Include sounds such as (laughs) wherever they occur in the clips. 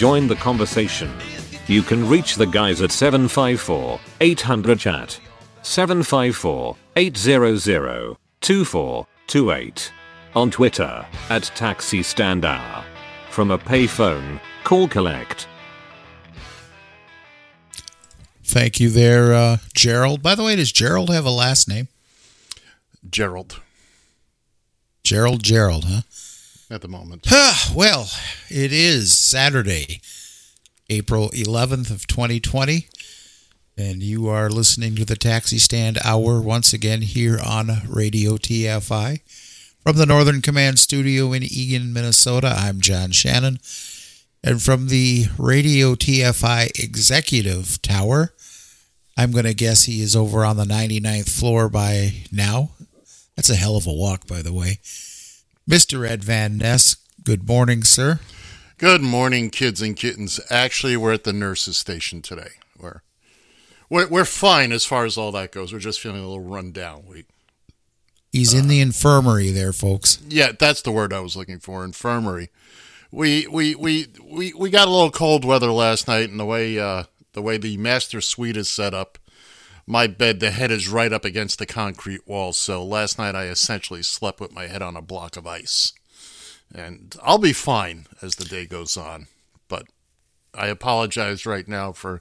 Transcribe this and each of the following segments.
Join the conversation. You can reach the guys at 754 800 chat. 754 800 2428. On Twitter at Taxi Stand Hour. From a payphone, call collect. Thank you there, uh, Gerald. By the way, does Gerald have a last name? Gerald, Gerald, Gerald, huh? At the moment. well, it is Saturday, April 11th of 2020, and you are listening to the Taxi Stand Hour once again here on Radio TFI. From the Northern Command Studio in Eagan, Minnesota, I'm John Shannon. And from the Radio TFI Executive Tower, I'm going to guess he is over on the 99th floor by now. That's a hell of a walk, by the way. Mr. Ed Van Ness, good morning, sir. Good morning, kids and kittens. Actually, we're at the nurses' station today. We're we're, we're fine as far as all that goes. We're just feeling a little run down. We He's in the infirmary there, folks. yeah, that's the word I was looking for. Infirmary. We we we we, we got a little cold weather last night, and the way uh, the way the master suite is set up, my bed the head is right up against the concrete wall. So last night I essentially slept with my head on a block of ice, and I'll be fine as the day goes on. But I apologize right now for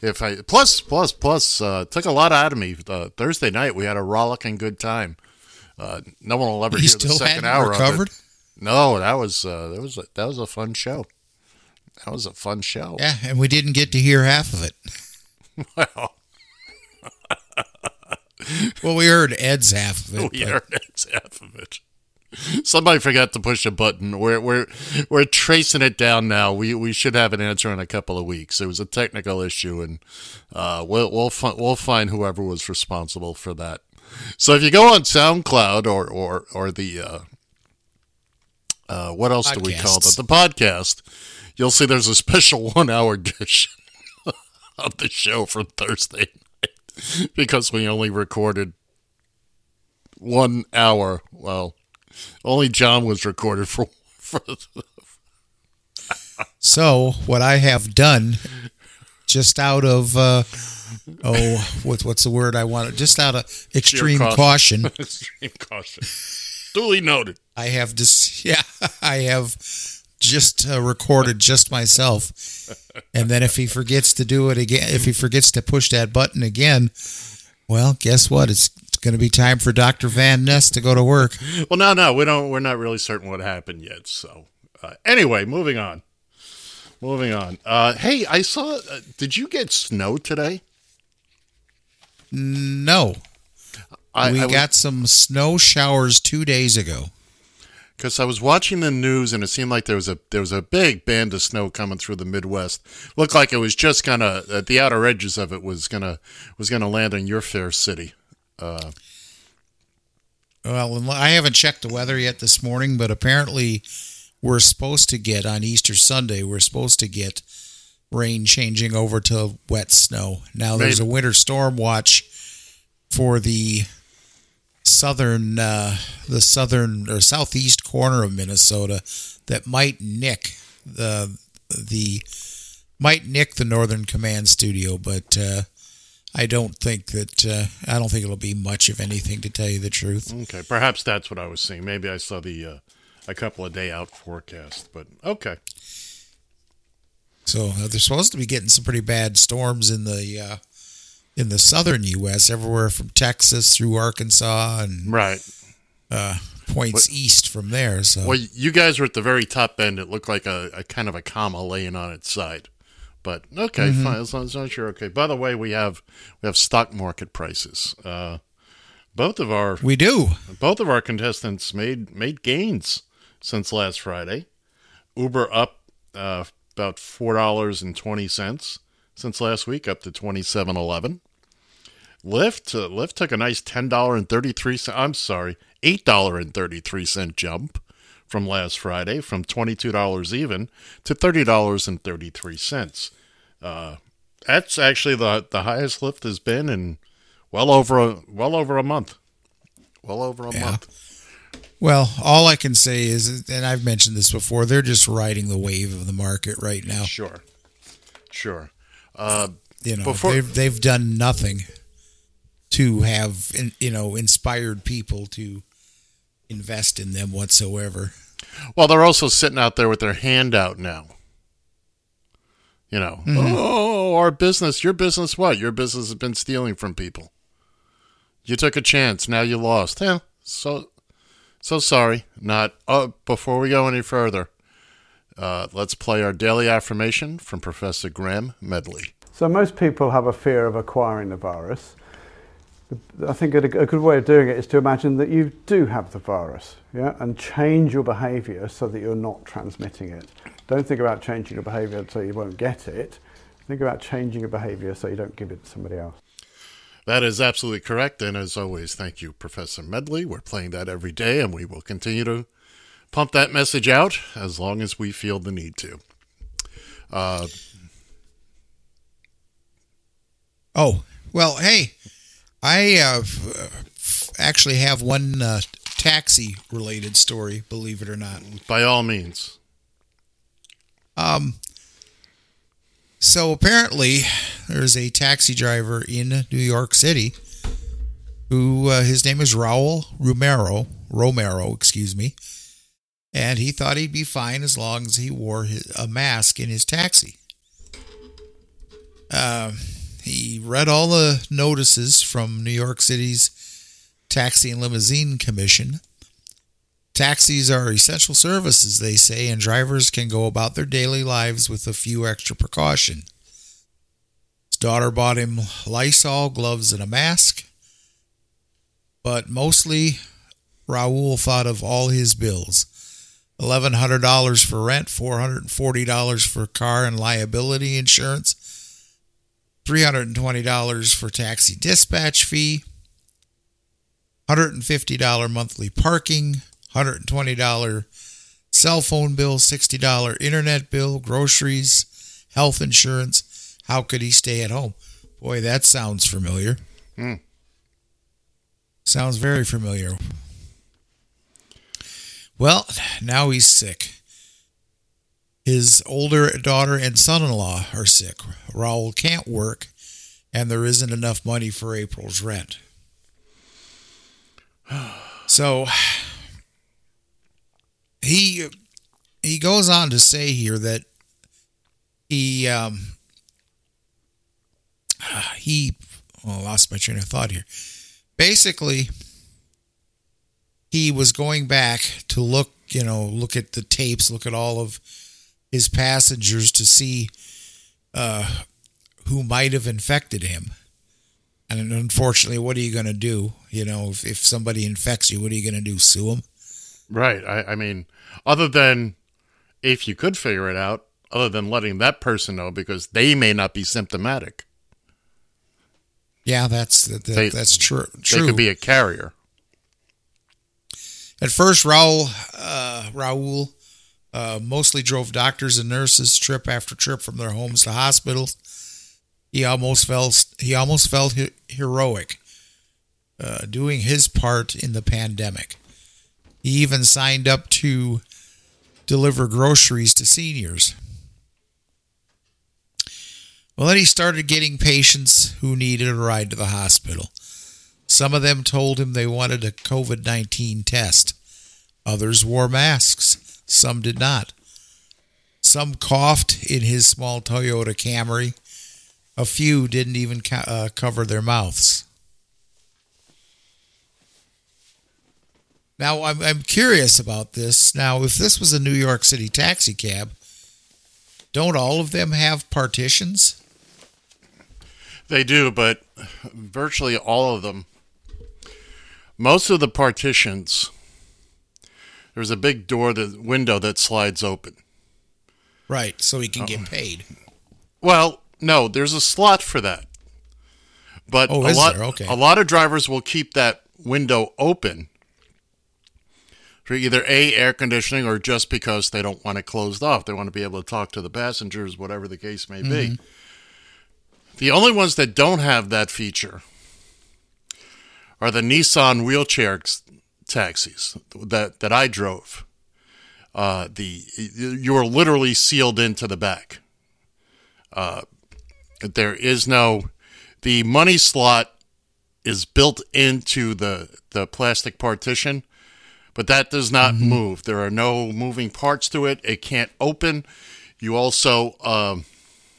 if I plus plus plus uh, took a lot out of me. Uh, Thursday night we had a rollicking good time. Uh, no one will ever He hear the second hour recovered? of it. No, that was uh, that was a, that was a fun show. That was a fun show. Yeah, and we didn't get to hear half of it. (laughs) Well, (laughs) Well, we heard Ed's half of it. we but- heard Ed's half of it. Somebody forgot to push a button. We're we're we're tracing it down now. We we should have an answer in a couple of weeks. It was a technical issue, and uh, we'll we'll fi- we'll find whoever was responsible for that. So if you go on SoundCloud or or or the uh, uh, what else do we call that? The podcast. You'll see there's a special (laughs) one hour edition of the show from Thursday (laughs) because we only recorded one hour. Well, only John was recorded for (laughs) for So, what I have done, just out of, uh, oh, what, what's the word I want? Just out of extreme caution. caution, (laughs) extreme caution. Duly noted. I have just, yeah, I have just uh, recorded just myself. And then if he forgets to do it again, if he forgets to push that button again, well, guess what? It's, going to be time for Dr. Van Ness to go to work. Well, no, no, we don't. We're not really certain what happened yet. So, uh, anyway, moving on. Moving on. Uh, hey, I saw. Uh, did you get snow today? No, I, we I was- got some snow showers two days ago. Because I was watching the news and it seemed like there was a there was a big band of snow coming through the Midwest. Looked like it was just gonna at uh, the outer edges of it was gonna was gonna land on your fair city. Uh, well, I haven't checked the weather yet this morning, but apparently we're supposed to get on Easter Sunday, we're supposed to get rain changing over to wet snow. Now there's a winter storm watch for the southern uh, the southern or southeast corner of Minnesota that might nick the the might nick the Northern Command studio, but uh, I don't think that uh, I don't think it'll be much of anything to tell you the truth. Okay, perhaps that's what I was seeing. Maybe I saw the uh, a couple of day out forecast, but okay. So uh, they're supposed to be getting some pretty bad storms in the uh, in the southern U.S. everywhere from Texas through Arkansas and Right. points east from there. So Well, you guys were at the very top end. It looked like a, a kind of a comma laying on its side. But okay, Mm-hmm. fine. As long, as long as you're okay. By the way, we have we have stock market prices. Uh, both of our we do. both of our contestants made made gains since last Friday. Uber up uh, about four dollars and twenty cents since last week, up to twenty seven eleven. Lyft uh, Lyft took a nice ten dollar and thirty three cent. I'm sorry, eight dollar and thirty three cent jump from last Friday, from twenty two dollars even to thirty dollars and thirty three cents. Uh, that's actually the the highest Lyft has been in well over a well over a month. Well over a Yeah. month. Well, all I can say is, and I've mentioned this before, they're just riding the wave of the market right now. Sure, sure. Uh, You know, Before- they've they've done nothing to have in- you know inspired people to invest in them whatsoever. well, they're also sitting out there with their hand out now. You know, oh, our business, your business, what? Your business has been stealing from people. You took a chance, now you lost. Yeah, so, so sorry. Not. Oh, before we go any further, uh, let's play our daily affirmation from Professor Graham Medley. So most people have a fear of acquiring the virus. I think a, a good way of doing it is to imagine that you do have the virus, yeah, and change your behaviour so that you're not transmitting it. Don't think about changing your behaviour so you won't get it. Think about changing your behaviour so you don't give it to somebody else. That is absolutely correct. And as always, thank you, Professor Medley. We're playing that every day, and we will continue to pump that message out as long as we feel the need to. Uh, Oh well, hey, I uh, f- actually have one uh, taxi related story. Believe it or not. by all means. Um, so apparently, there's a taxi driver in New York City who uh, his name is Raul Romero. Romero, excuse me, and he thought he'd be fine as long as he wore his, a mask in his taxi. Uh, he read all the notices from New York City's Taxi and Limousine Commission. Taxis are essential services, they say, and drivers can go about their daily lives with a few extra precaution. His daughter bought him Lysol, gloves, and a mask. But mostly, Raul thought of all his bills $1,100 for rent, $440 for car and liability insurance, $320 for taxi dispatch fee, $150 monthly parking, $120 cell phone bill, $60 internet bill, groceries, health insurance. How could he stay at home? Boy, that sounds familiar. Hmm. Sounds very familiar. Well, now he's sick. His older daughter and son in law are sick. Raul can't work, and there isn't enough money for April's rent. (sighs) So he he goes on to say here that he um (sighs) he I lost my train of thought here. Basically, he was going back to look, you know, look at the tapes, look at all of his passengers to see uh, who might have infected him. And unfortunately, what are you going to do? You know, if, if somebody infects you, what are you going to do? Sue them? Right. I, I mean, other than if you could figure it out, other than letting that person know because they may not be symptomatic. Yeah, that's that, They- that's true. True, They could be a carrier. At first, Raul, uh, Raul uh, mostly drove doctors and nurses trip after trip from their homes to hospitals. He almost felt he almost felt he- heroic, uh, doing his part in the pandemic. He even signed up to deliver groceries to seniors. Well, then he started getting patients who needed a ride to the hospital. Some of them told him they wanted a COVID 19 test. Others wore masks. Some did not. Some coughed in his small Toyota Camry. A few didn't even uh, cover their mouths. Now I'm I'm curious about this. Now, if this was a New York City taxi cab, don't all of them have partitions? They do, but virtually all of them. Most of the partitions, there's a big door, the window that slides open. Right, so he can Oh. get paid. Well, no, there's a slot for that. But Oh, a lot? Okay. a lot of drivers will keep that window open for either a air conditioning or just because they don't want it closed off. They want to be able to talk to the passengers, whatever the case may be. Mm-hmm. The only ones that don't have that feature are the Nissan wheelchair x- taxis that that I drove. Uh, the you are literally sealed into the back. Uh, there is no the money slot is built into the the plastic partition, but that does not move. There are no moving parts to it. It can't open. You also um,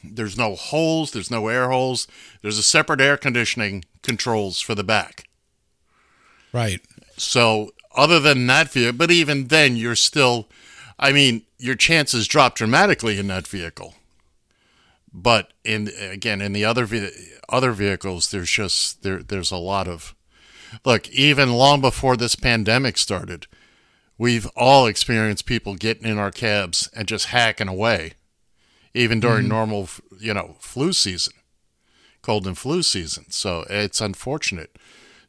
there's no holes. There's no air holes. There's a separate air conditioning controls for the back. Right. So other than that vehicle, but even then, you're still, I mean, your chances drop dramatically in that vehicle. But in again, in the other other vehicles, there's just there there's a lot of look. Even long before this pandemic started, we've all experienced people getting in our cabs and just hacking away, even during mm-hmm. normal, you know, flu season, cold and flu season. So it's unfortunate.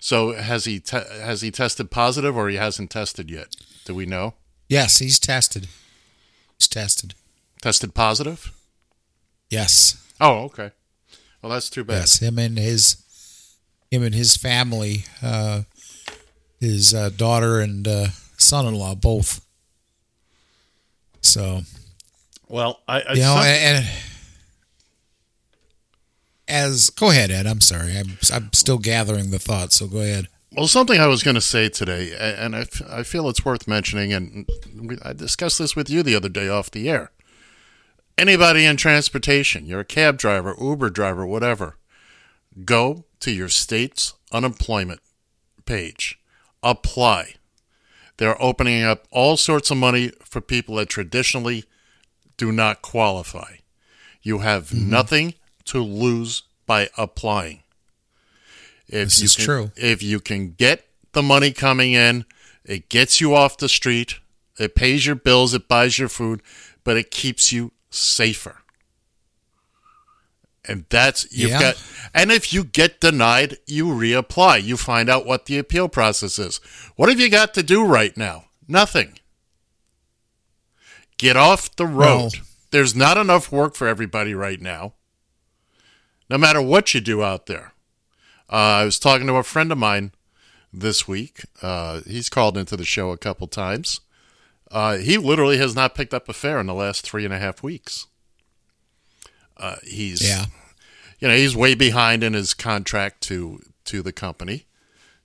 So has he te- has he tested positive or he hasn't tested yet? Do we know? Yes, he's tested. He's tested. Tested positive? Yes. Oh, okay. Well, that's too bad. Yes, him and his him and his family, uh, his uh, daughter and uh, son-in-law both. So Well, I, I you know, some- and, and as go ahead, Ed. I'm sorry. I'm I'm still gathering the thoughts. So go ahead. well, something I was going to say today, and I, f- I feel it's worth mentioning, and we, I discussed this with you the other day off the air. Anybody in transportation, you're a cab driver, Uber driver, whatever, go to your state's unemployment page, apply. They're opening up all sorts of money for people that traditionally do not qualify. You have mm-hmm. nothing to lose by applying. If This you is can, true. If you can get the money coming in, it gets you off the street, it pays your bills, it buys your food, but it keeps you safer. And that's you've Yeah. got and if you get denied, you reapply. You find out what the appeal process is. What have you got to do right now? Nothing. Get off the road. Well- There's not enough work for everybody right now. No matter what you do out there. Uh, I was talking to a friend of mine this week. Uh, he's called into the show a couple times. Uh, he literally has not picked up a fare in the last three and a half weeks. Uh, he's Yeah. you know he's way behind in his contract to to the company.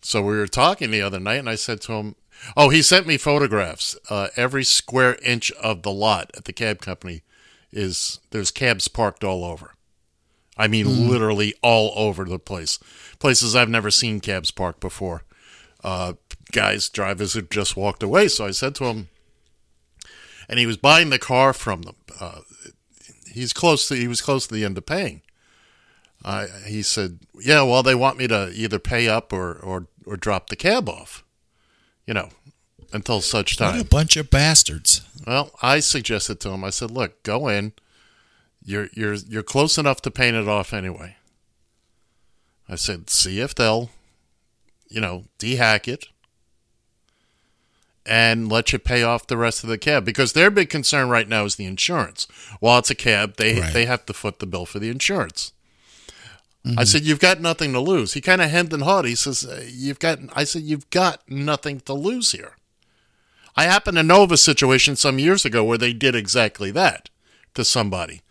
So we were talking the other night, and I said to him, "Oh, he sent me photographs. Uh, every square inch of the lot at the cab company is there's cabs parked all over. I mean, literally all over the place. Places I've never seen cabs parked before. Uh, guys, drivers had just walked away. So I said to him, and he was buying the car from them. Uh, he's close to he was close to the end of paying. I he said, "Yeah, well, they want me to either pay up or or or drop the cab off, you know, until such What a bunch of bastards. Well, I suggested to him. I said, "Look, go in. You're you're you're close enough to paint it off anyway." I said, "See if they'll, you know, dehack it." And let you pay off the rest of the cab because their big concern right now is the insurance. While it's a cab, they Right. they have to foot the bill for the insurance. I said, "You've got nothing to lose." He kind of hemmed and hawed. He says, uh, "You've got." I said, "You've got nothing to lose here." I happen to know of a situation some years ago where they did exactly that to somebody.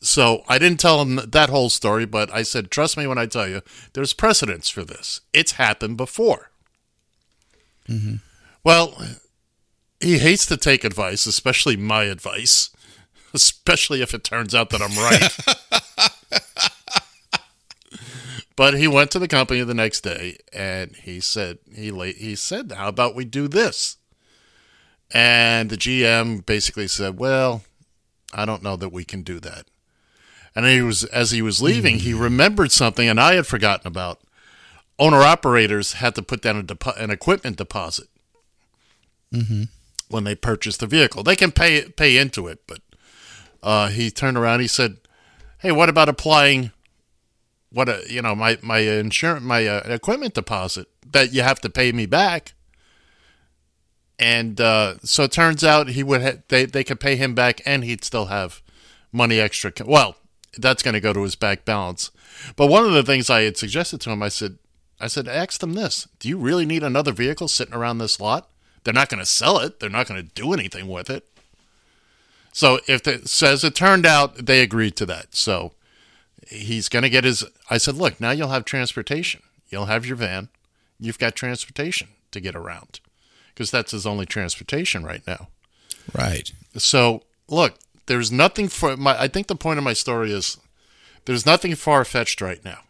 So I didn't tell him that whole story, but I said, "Trust me when I tell you, there's precedence for this. It's happened before." Mm-hmm. Well, he hates to take advice, especially my advice, (laughs) especially if it turns out that I'm right. (laughs) But he went to the company the next day and he said he he said, "How about we do this?" And the GM basically said, "Well, I don't know that we can do that." And he was as he was leaving, he remembered something and I had forgotten about. Owner operators had to put down a depo- an equipment deposit when they purchase the vehicle. They can pay pay into it, but uh, he turned around. He said, "Hey, what about applying what a you know my my insurance my uh, equipment deposit that you have to pay me back?" And uh, so it turns out he would ha- they they could pay him back, and he'd still have money extra. Well, that's going to go to his back balance. But one of the things I had suggested to him, I said, I said, ask them this: Do you really need another vehicle sitting around this lot? They're not going to sell it. They're not going to do anything with it. So if it says it turned out, they agreed to that. So he's going to get his. I said, look, now you'll have transportation. You'll have your van. You've got transportation to get around because that's his only transportation right now. Right. So look, there's nothing for my. I think the point of my story is there's nothing far fetched right now.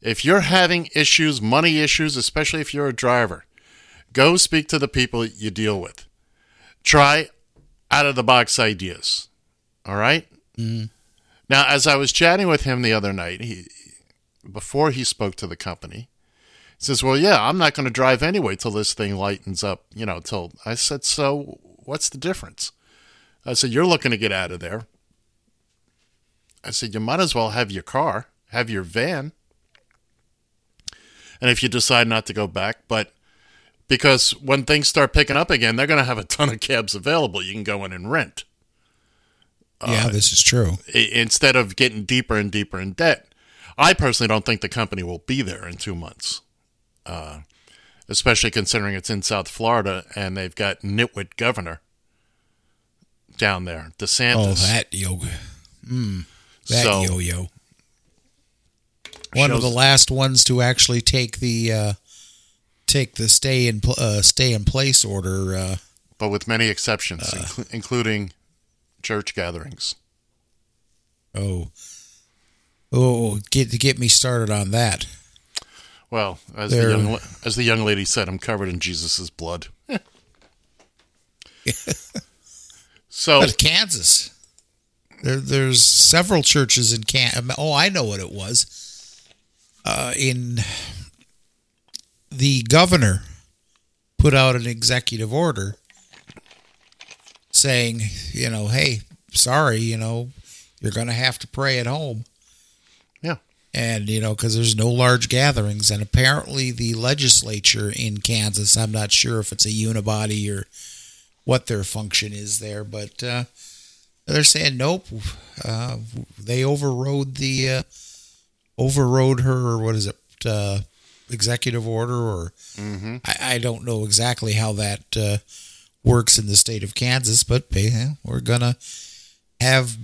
If you're having issues, money issues, especially if you're a driver, go speak to the people you deal with. Try out of the box ideas. All right? Mm-hmm. Now, as I was chatting with him the other night, he before he spoke to the company, he says, "Well, yeah, I'm not going to drive anyway till this thing lightens up, you know, till I said, "So, what's the difference?" I said, "You're looking to get out of there." I said, "You might as well have your car, have your van." And if you decide not to go back, but because when things start picking up again, they're going to have a ton of cabs available. You can go in and rent yeah, this is true. instead of getting deeper and deeper in debt. I personally don't think the company will be there in two months, uh, especially considering it's in South Florida and they've got nitwit governor down there, DeSantis. Oh, that yo, mm, that So- yo-yo. One of the last ones to actually take the uh, take the stay in pl- uh, stay in place order. Uh, but with many exceptions, inclu- including church gatherings. oh, oh, get to get me started on that. Well, as the young as the young lady said, I'm covered in Jesus' blood. (laughs) so But Kansas, there, there's several churches in Can. Oh, I know what it was. Uh, in the governor put out an executive order saying, you know, hey, sorry, you know, you're going to have to pray at home. yeah, And, you know, because there's no large gatherings. And apparently the legislature in Kansas, I'm not sure if it's a unibody or what their function is there, but uh, they're saying nope. Uh, they overrode the uh, overrode her, what is it, uh, executive order, or I, I don't know exactly how that uh, works in the state of Kansas, but we're gonna have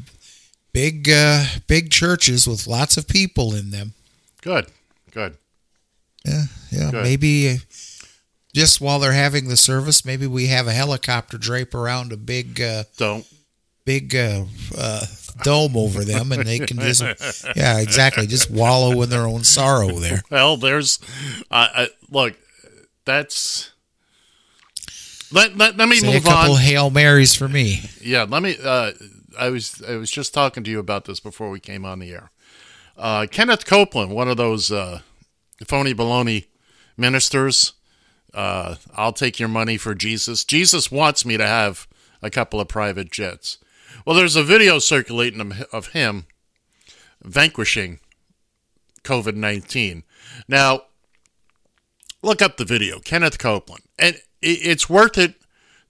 big uh, big churches with lots of people in them. good, good. Yeah, yeah. Good. Maybe just while they're having the service, maybe we have a helicopter drape around a big, uh, Don't big uh, uh, dome over them, and they can just, yeah, exactly, just wallow in their own sorrow there. Well, there's, I, look, that's. Let, let, let me Say a move couple on. hail marys for me. Yeah, let me. Uh, I was I was just talking to you about this before we came on the air. Uh, Kenneth Copeland, one of those uh, phony baloney ministers. Uh, I'll take your money for Jesus. Jesus wants me to have a couple of private jets. Well, there's a video circulating of- him vanquishing COVID 19. Now, look up the video, Kenneth Copeland. And it's worth it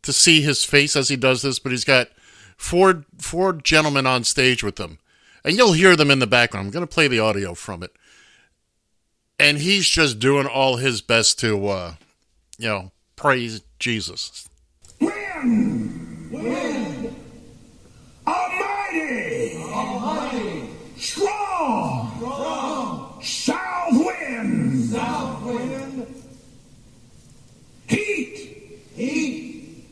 to see his face as he does this, but he's got four four gentlemen on stage with him. And you'll hear them in the background. I'm going to play the audio from it. And he's just doing all his best to, uh, you know, praise Jesus. Win! Win! Almighty! Almighty! Strong! Strong! South wind! South wind! Heat! Heat!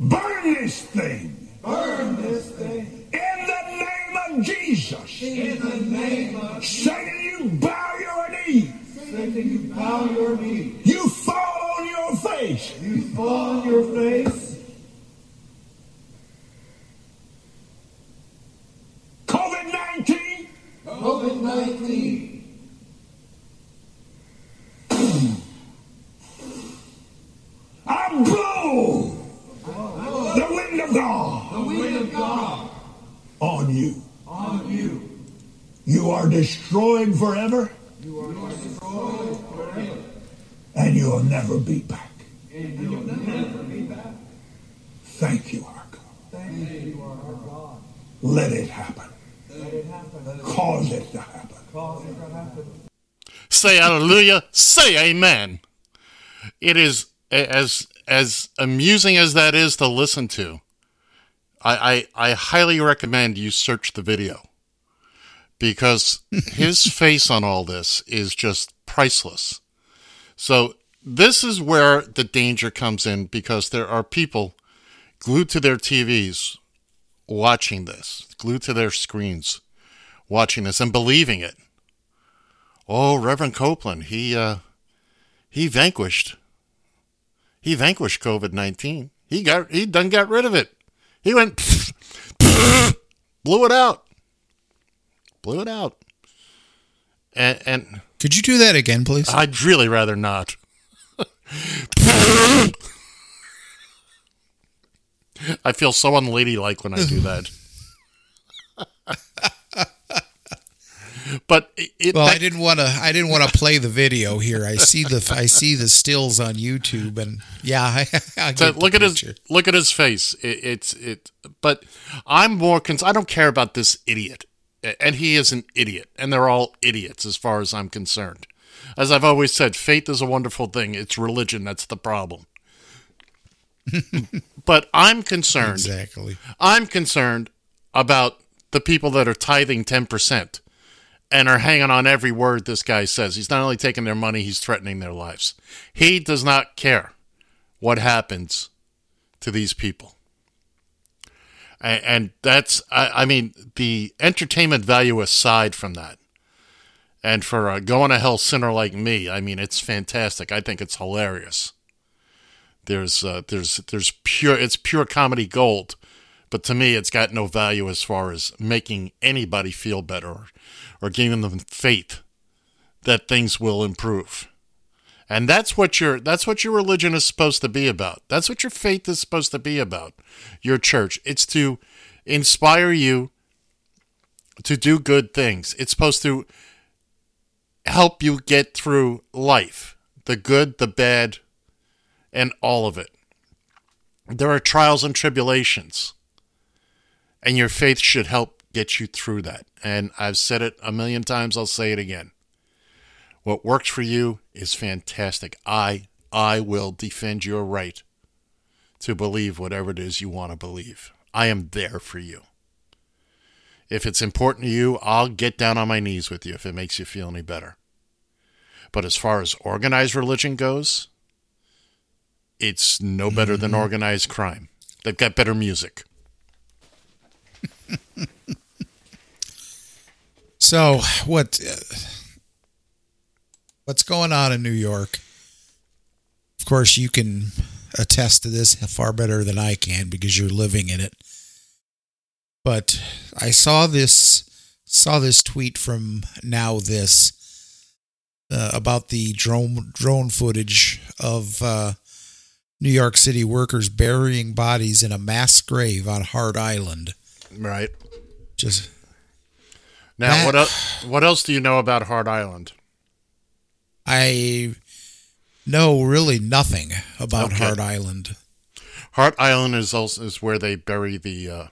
Burn this thing! Burn this thing! In the name of Jesus! In the name of Jesus! Satan, you bow your knee! Satan, you bow your knee! You face. You fall on your face. COVID 19. COVID 19. I blow the wind of God. The wind of God. On you. On you. You are destroyed forever. You are destroyed forever. And you'll never be back. And you'll never be back. Thank you, our God. Thank you, our God. Let it happen. Let it happen. Cause it to happen. Cause it to happen. Say hallelujah. Say amen. It is as as amusing as that is to listen to. I I, I highly recommend you search the video because his (laughs) face on all this is just priceless. So this is where the danger comes in because there are people glued to their TVs watching this, glued to their screens watching this and believing it. Oh, Reverend Copeland, he uh he vanquished he vanquished COVID nineteen. He got he done got rid of it. He went (laughs) blew it out. Blew it out. And and Could you do that again, please? I'd really rather not. I feel so unladylike when I do that. but it, well, that- I didn't want to. I didn't want to play the video here. I see the. I see the stills on YouTube, and yeah, (laughs) I, I So look at his look at his face. It, it's it. But I'm more. Cons- I don't care about this idiot, and he is an idiot, and they're all idiots as far as I'm concerned. As I've always said, faith is a wonderful thing. It's religion that's the problem. (laughs) but I'm concerned. Exactly. I'm concerned about the people that are tithing 10% and are hanging on every word this guy says. He's not only taking their money, he's threatening their lives. He does not care what happens to these people. And, and that's, I, I mean, the entertainment value aside from that, and for a going to hell sinner like me, I mean, it's fantastic. I think it's hilarious. There's, uh, there's, there's pure, it's pure comedy gold but to me it's got no value as far as making anybody feel better or, giving them faith that things will improve and that's what your that's what your religion is supposed to be about that's what your faith is supposed to be about your church it's to inspire you to do good things it's supposed to help you get through life the good the bad and all of it there are trials and tribulations and your faith should help get you through that. And I've said it a million times, I'll say it again. What works for you is fantastic. I I will defend your right to believe whatever it is you want to believe. I am there for you. If it's important to you, I'll get down on my knees with you if it makes you feel any better. But as far as organized religion goes, it's no better than organized crime. They've got better music. (laughs) So what? Uh, what's going on in New York? Of course, you can attest to this far better than I can because you're living in it. But I saw this saw this tweet from NowThis uh, about the drone drone footage of uh, New York City workers burying bodies in a mass grave on Hart Island. Right. Just Now, That- what el- what else do you know about Hart Island? I know really nothing about Okay. Hart Island. Hart Island is also is where they bury the uh,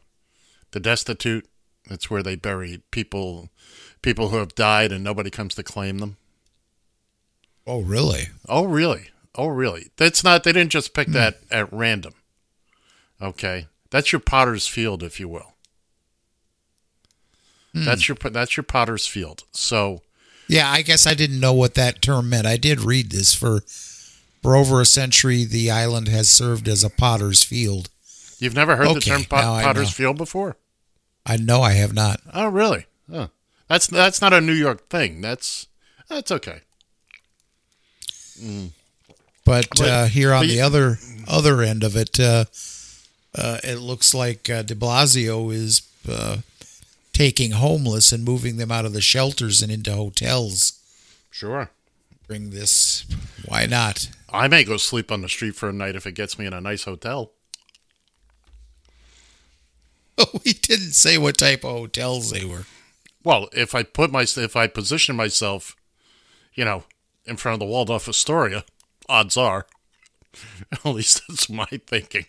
the destitute. That's where they bury people people who have died and nobody comes to claim them. Oh, really? Oh, really? Oh, really? That's not. They didn't just pick hmm. that at random. Okay, that's your Potter's Field, if you will. Hmm. That's your that's your Potter's Field. So Yeah, I guess I didn't know what that term meant. I did read this for for over a century. The island has served as a potter's field. you've never heard the term pot, Potter's. Field before? I know I have not. Oh, really? Oh, that's that's not a New York thing. That's that's okay. But But- uh, here on but the you- other other end of it, uh, uh, it looks like uh, De Blasio is uh, taking homeless and moving them out of the shelters and into hotels. Sure. Bring this. Why not? I may go sleep on the street for a night if it gets me in a nice hotel. (laughs) Oh, he didn't say what type of hotels they were. Well, if I put my if I position myself, you know, in front of the Waldorf Astoria, odds are, (laughs) at least that's my thinking.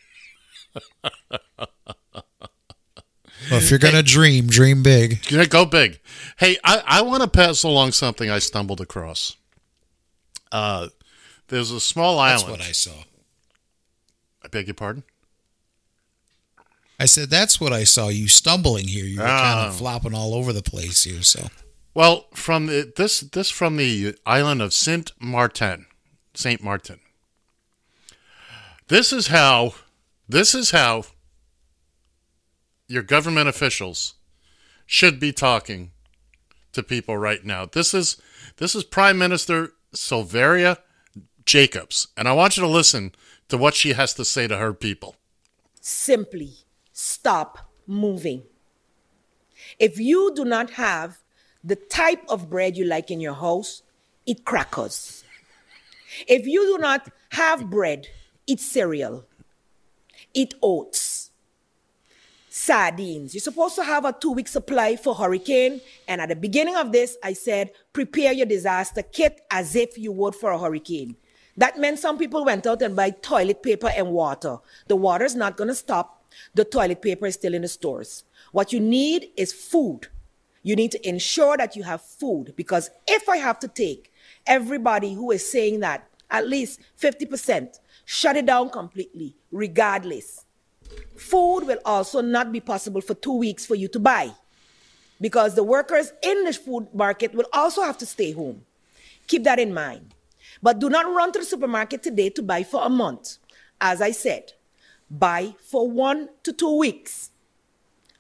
Well, if you're gonna dream, dream big. Go big. Hey, I, I want to pass along something I stumbled across. Uh, there's a small That's island. what I saw. I beg your pardon. I said that's what I saw. You stumbling here. You were kind Oh. of flopping all over the place here. So Well, from the, this this from the island of Saint Martin, Saint Martin. This is how this is how your government officials should be talking to people right now. This is this is Prime Minister Silveria Jacobs, and I want you to listen to what she has to say to her people. simply stop moving. If you do not have the type of bread you like in your house, eat crackers. If you do not have bread, eat cereal, eat oats, sardines. You're supposed to have a two week supply for hurricane. And at the beginning of this, I said, prepare your disaster kit as if you would for a hurricane. That meant some people went out and buy toilet paper and water. The water's not going to stop. The toilet paper is still in the stores. What you need is food. You need to ensure that you have food because if I have to take everybody who is saying that at least 50%, shut it down completely, regardless. Food will also not be possible for two weeks for you to buy because the workers in the food market will also have to stay home. Keep that in mind. But do not run to the supermarket today to buy for a month. As I said, buy for one to two weeks.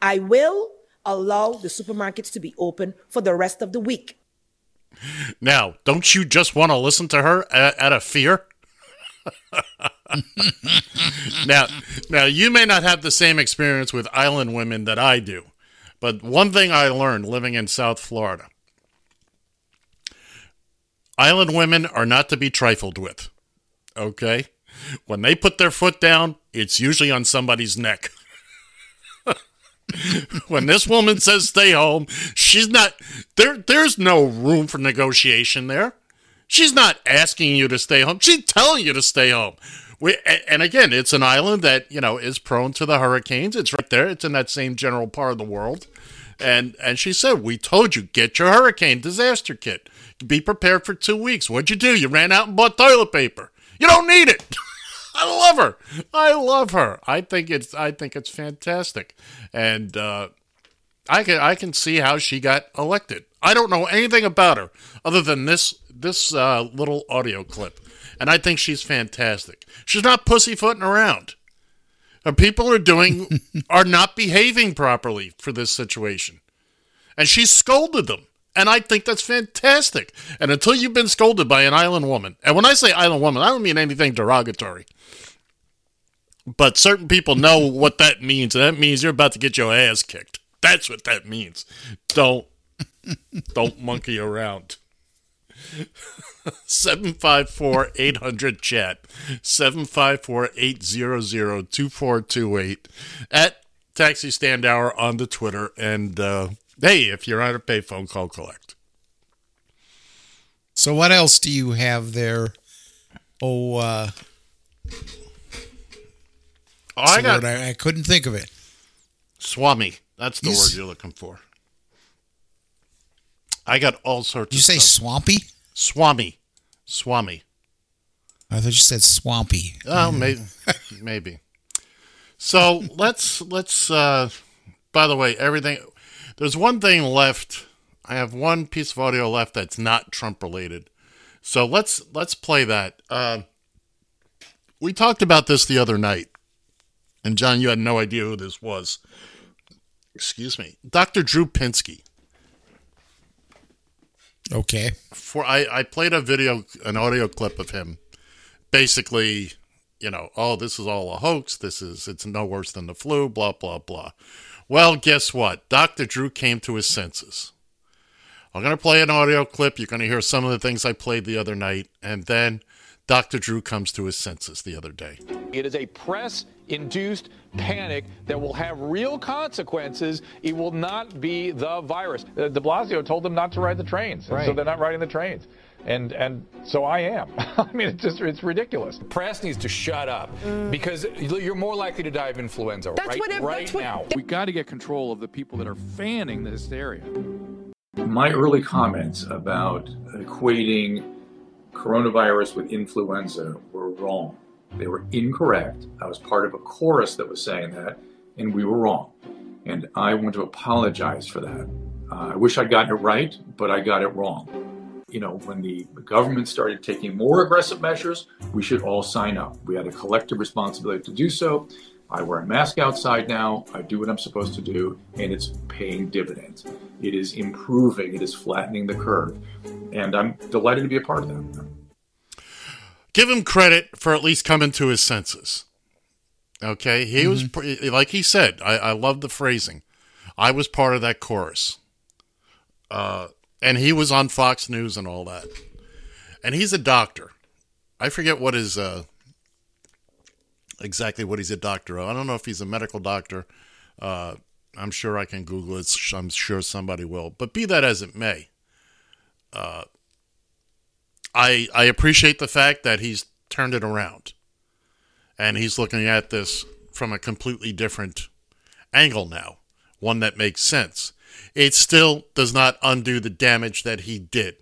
I will allow the supermarkets to be open for the rest of the week. Now, don't you just want to listen to her out of fear? (laughs) now, now you may not have the same experience with island women that I do, but one thing I learned living in South Florida: island women are not to be trifled with. Okay, when they put their foot down, it's usually on somebody's neck. when this woman says stay home, she's not there. There's no room for negotiation there. She's not asking you to stay home. She's telling you to stay home. We, and again, it's an island that you know is prone to the hurricanes. It's right there. It's in that same general part of the world. And and she said, "We told you get your hurricane disaster kit. Be prepared for two weeks. What'd you do? You ran out and bought toilet paper. You don't need it." (laughs) I love her. I love her. I think it's I think it's fantastic, and uh, I can I can see how she got elected. I don't know anything about her other than this this uh, little audio clip, and I think she's fantastic. She's not pussyfooting around. Her people are doing (laughs) are not behaving properly for this situation, and she scolded them. And I think that's fantastic. And until you've been scolded by an island woman, and when I say island woman, I don't mean anything derogatory but certain people know (laughs) what that means. And that means you're about to get your ass kicked. That's what that means. Don't (laughs) don't monkey around. (laughs) 754-800 chat 754-800-2428 at taxi stand hour on the twitter and uh, hey if you're on a payphone call collect So what else do you have there? Oh, uh, oh, i got? I, I couldn't think of it. swami that's the word you're looking for i got all sorts you say stuff. swampy? Swami. Swami. I thought you said swampy. Oh, maybe. maybe. So (laughs) let's let's. uh By the way, everything. There's one thing left. I have one piece of audio left that's not Trump related. So let's let's play that. Uh, we talked about this the other night, and John, you had no idea who this was. Excuse me, Dr. Drew Pinsky. Okay. for I, I played a video an audio clip of him basically you know, oh, this is all a hoax. This is, it's no worse than the flu, blah, blah, blah. Well, guess what? Dr. Drew came to his senses. I'm going to play an audio clip. You're going to hear some of the things I played the other night. And then Dr. Drew comes to his senses the other day. It is a press induced panic that will have real consequences. It will not be the virus. Uh, de Blasio told them not to ride the trains, and so they're not riding the trains. And and so I am. (laughs) I mean, it's just it's ridiculous. press needs to shut up because you're more likely to die of influenza That's right, what it- right that's what- now. We got to get control of the people that are fanning the hysteria. My early comments about equating coronavirus with influenza were wrong. They were incorrect. I was part of a chorus that was saying that, and we were wrong. And I want to apologize for that. Uh, I wish I'd gotten it right, but I got it wrong. You know, when the government started taking more aggressive measures, we should all sign up. We had a collective responsibility to do so. I wear a mask outside now. I do what I'm supposed to do, and it's paying dividends. It is improving. It is flattening the curve, and I'm delighted to be a part of that. Give him credit for at least coming to his senses. Okay, he was pr- like he said. I, I love the phrasing. I was part of that chorus, uh, and he was on Fox News and all that. And he's a doctor. I forget what is uh, exactly what he's a doctor of. I don't know if he's a medical doctor. Uh, I'm sure I can Google it. I'm sure somebody will. But be that as it may, uh, I I appreciate the fact that he's turned it around, and he's looking at this from a completely different angle now, one that makes sense. It still does not undo the damage that he did.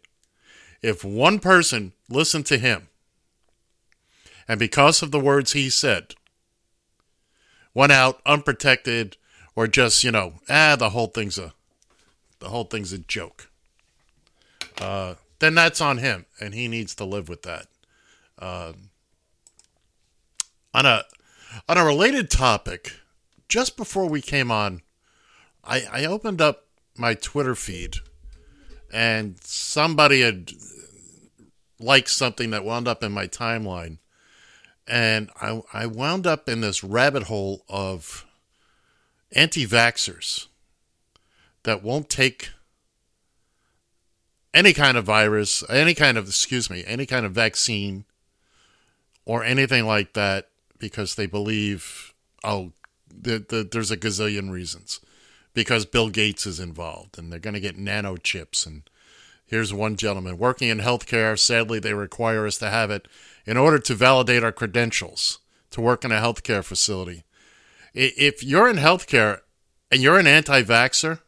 If one person listened to him, and because of the words he said, went out unprotected, or just you know, ah, the whole thing's a, the whole thing's a joke. Uh, then that's on him, and he needs to live with that. Uh, on a on a related topic, just before we came on, I, I opened up my Twitter feed, and somebody had liked something that wound up in my timeline, and I I wound up in this rabbit hole of anti-vaxxers that won't take any kind of virus, any kind of, excuse me, any kind of vaccine or anything like that because they believe, oh, the, the, there's a gazillion reasons. Because Bill Gates is involved and they're going to get nano chips. And here's one gentleman working in healthcare. Sadly, they require us to have it in order to validate our credentials to work in a healthcare facility. If you're in healthcare and you're an anti vaxxer,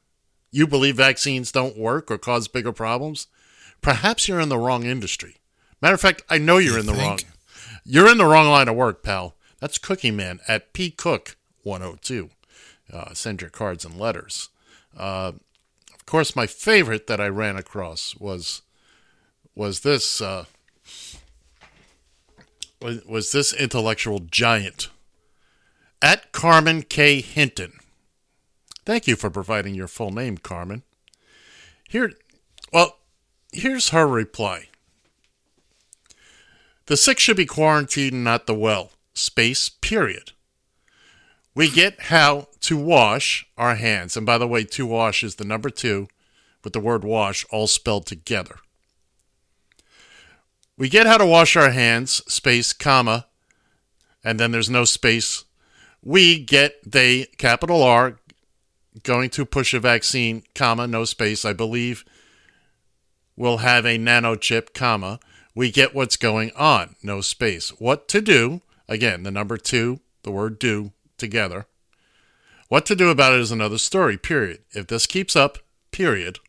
you believe vaccines don't work or cause bigger problems, perhaps you're in the wrong industry. Matter of fact, I know you're in the wrong. You're in the wrong line of work, pal. That's Cookie Man at P Cook 102. Uh, send your cards and letters. Uh, of course, my favorite that I ran across was was this uh, was, this intellectual giant at Carmen K. Hinton. Thank you for providing your full name, Carmen. Here, well, here's her reply. The sick should be quarantined, not the well. Space, period. We get how to wash our hands. And by the way, to wash is the number two with the word wash all spelled together. We get how to wash our hands, space, comma, and then there's no space. We get they, capital R, going to push a vaccine, comma, no space, I believe, we'll have a nano chip, comma. We get what's going on, no space. What to do, again, the number two, the word do, together. What to do about it is another story, period. If this keeps up, period,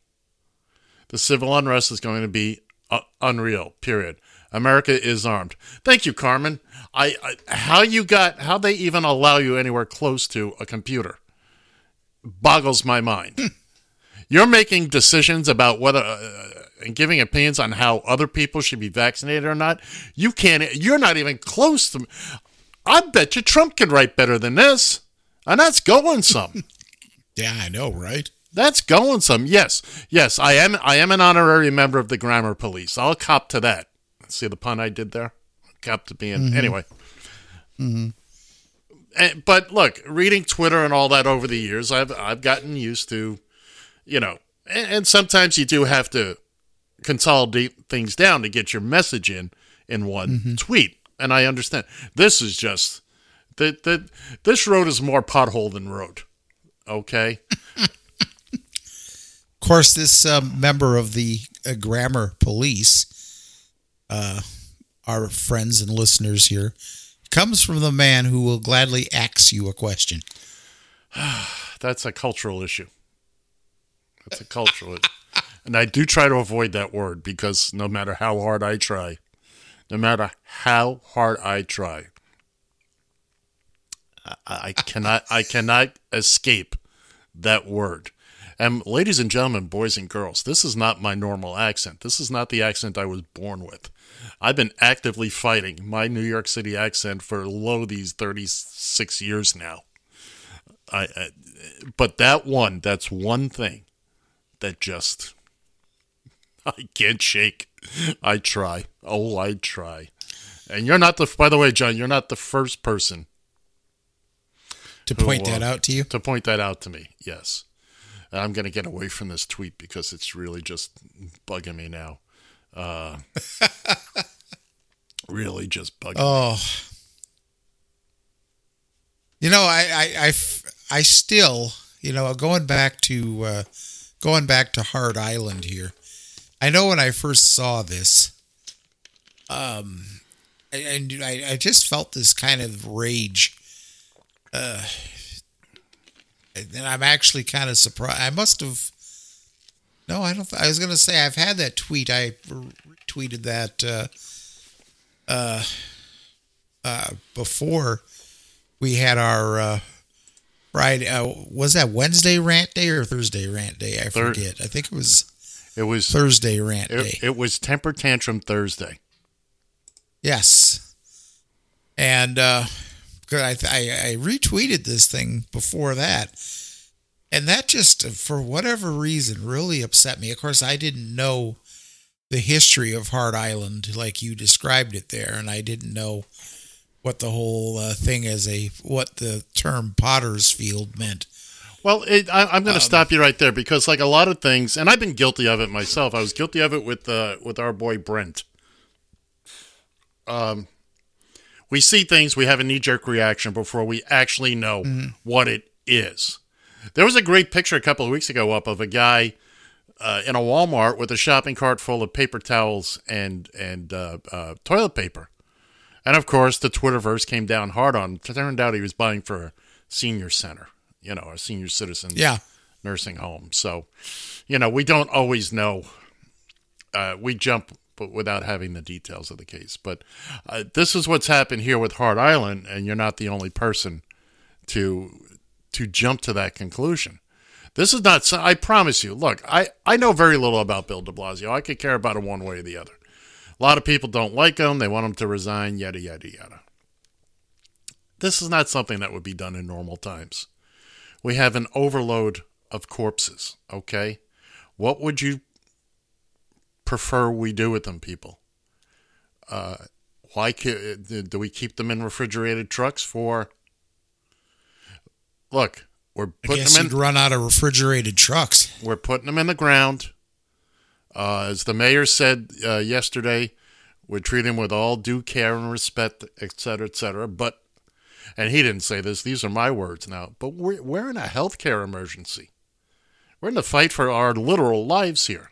the civil unrest is going to be uh, unreal, period. America is armed. Thank you, Carmen. I, I how you got how they even allow you anywhere close to a computer boggles my mind. You're making decisions about whether uh, and giving opinions on how other people should be vaccinated or not. You can't. You're not even close to. I bet you Trump could write better than this, and that's going some. (laughs) Yeah, I know, right? That's going some. Yes, yes, I am. I am an honorary member of the grammar police. I'll cop to that. See the pun I did there? Cop to being Mhm. anyway. Mm-hmm. And, but look, reading Twitter and all that over the years, I've I've gotten used to, you know, and, and sometimes you do have to consolidate things down to get your message in in one Mm-hmm. tweet. And I understand. This is just that that this road is more pothole than road. Okay. Of course, this um, member of the uh, grammar police, uh, our friends and listeners here, comes from the man who will gladly ask you a question. (sighs) That's a cultural issue. That's a cultural issue. And I do try to avoid that word because no matter how hard I try, no matter how hard I try, I, cannot I cannot escape that word. And ladies and gentlemen, boys and girls, this is not my normal accent. This is not the accent I was born with. I've been actively fighting my New York City accent for low these 36 years now. I, I but that one, that's one thing that just (laughs) I can't shake. I try. Oh, I try. And you're not the by the way, John, you're not the first person To who, point uh, that out to you? To point that out to me. Yes. And I'm going to get away from this tweet because it's really just bugging me now. Uh (laughs) really just bugging me. Oh. You know, I, I, I still, you know, going back to uh, going back to Hart Island here. I know when I first saw this, um, and I, I just felt this kind of rage. Uh, and I'm actually kind of surprised. I must have. No, I don't. I was going to say I've had that tweet. I tweeted that uh, uh, uh, before we had our uh, Friday. Uh, was that Wednesday rant day or Thursday rant day? I forget. I think it was It was Thursday rant day. it, it was temper tantrum Thursday. Yes. And uh, I, I I retweeted this thing before that, and that just for whatever reason really upset me. Of course, I didn't know the history of Hart Island like you described it there, and I didn't know what the whole uh, thing as a what the term Potter's Field meant. Well, it, I, I'm Um, going to stop you right there because, like a lot of things, and I've been guilty of it myself. I was guilty of it with uh, with our boy Brent. Um, we see things, we have a knee jerk reaction before we actually know Mm-hmm. what it is. There was a great picture a couple of weeks ago up of a guy uh, in a Walmart with a shopping cart full of paper towels and and uh, uh, toilet paper, and of course the Twitterverse came down hard on. It turned out he was buying for a senior center, you know, a senior citizen Yeah. nursing home. So, you know, we don't always know. Uh, we jump but without having the details of the case. But uh, this is what's happened here with Hart Island, and you're not the only person to to jump to that conclusion. This is not. so- I promise you. Look, I I know very little about Bill De Blasio. I could care about him one way or the other. A lot of people don't like him. They want him to resign. Yada yada yada. This is not something that would be done in normal times. We have an overload of corpses. Okay, what would you prefer we do with them, people? Uh, why do we keep them in refrigerated trucks for? Look, we're I putting guess them you'd in. run out of refrigerated trucks. We're putting them in the ground. Uh, as the mayor said uh, yesterday, we're treating them with all due care and respect, et cetera, et cetera. But, and he didn't say this; these are my words now. But we're we're in a healthcare emergency. We're in the fight for our literal lives here.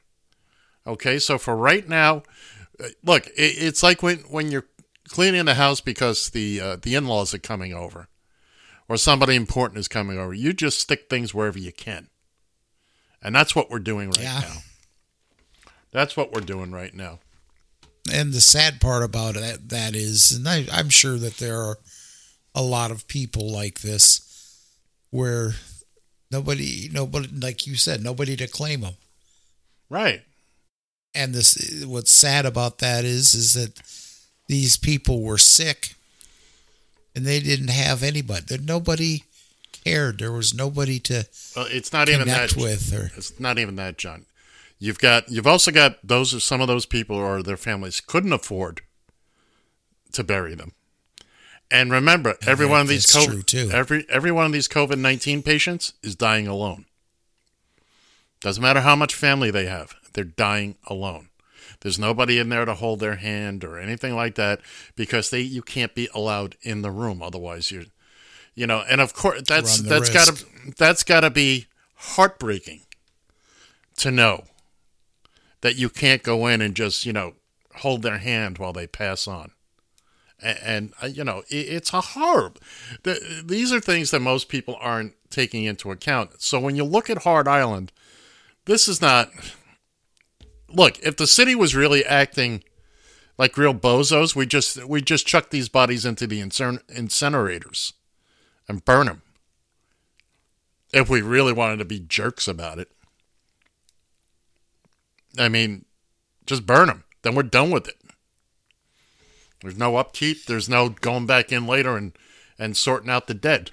Okay, so for right now, uh, look, it, it's like when when you're cleaning the house because the uh, the in-laws are coming over, or somebody important is coming over. You just stick things wherever you can, and that's what we're doing right Yeah. now. That's what we're doing right now. And the sad part about that that is, and I, I'm sure that there are a lot of people like this, where nobody, nobody, like you said, nobody to claim them. Right. And this, what's sad about that is, is that these people were sick, and they didn't have anybody. That nobody cared. There was nobody to Well, it's not even that. with, or It's not even that, John. You've got you've also got those some of those people or their families couldn't afford to bury them. And remember, every one of these COVID too. every every one of these COVID nineteen patients is dying alone. Doesn't matter how much family they have; they're dying alone. There's nobody in there to hold their hand or anything like that because they you can't be allowed in the room. Otherwise, you're, you know. And of course, that's that's got to that's got to be heartbreaking to know that you can't go in and just you know hold their hand while they pass on and, and uh, you know it, it's a horror the, these are things that most people aren't taking into account. So when you look at hart island this is not look if the city was really acting like real bozos we just we just chuck these bodies into the incinerators and burn them if we really wanted to be jerks about it. I mean just burn them then we're done with it there's no upkeep. There's no going back in later and, and sorting out the dead.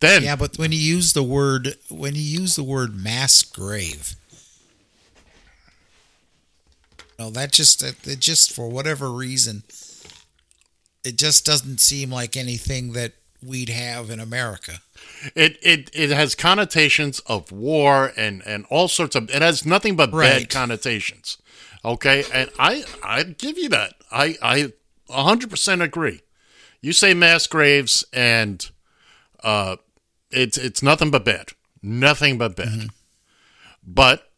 Then Yeah, but when you use the word when you use the word mass grave, no, that just it just for whatever reason, it just doesn't seem like anything that we'd have in America. it, it it has connotations of war and, and all sorts of it has nothing but bad connotations. Okay, and I I give you that. I I 100% agree. You say mass graves and uh it's it's nothing but bad. Nothing but bad. But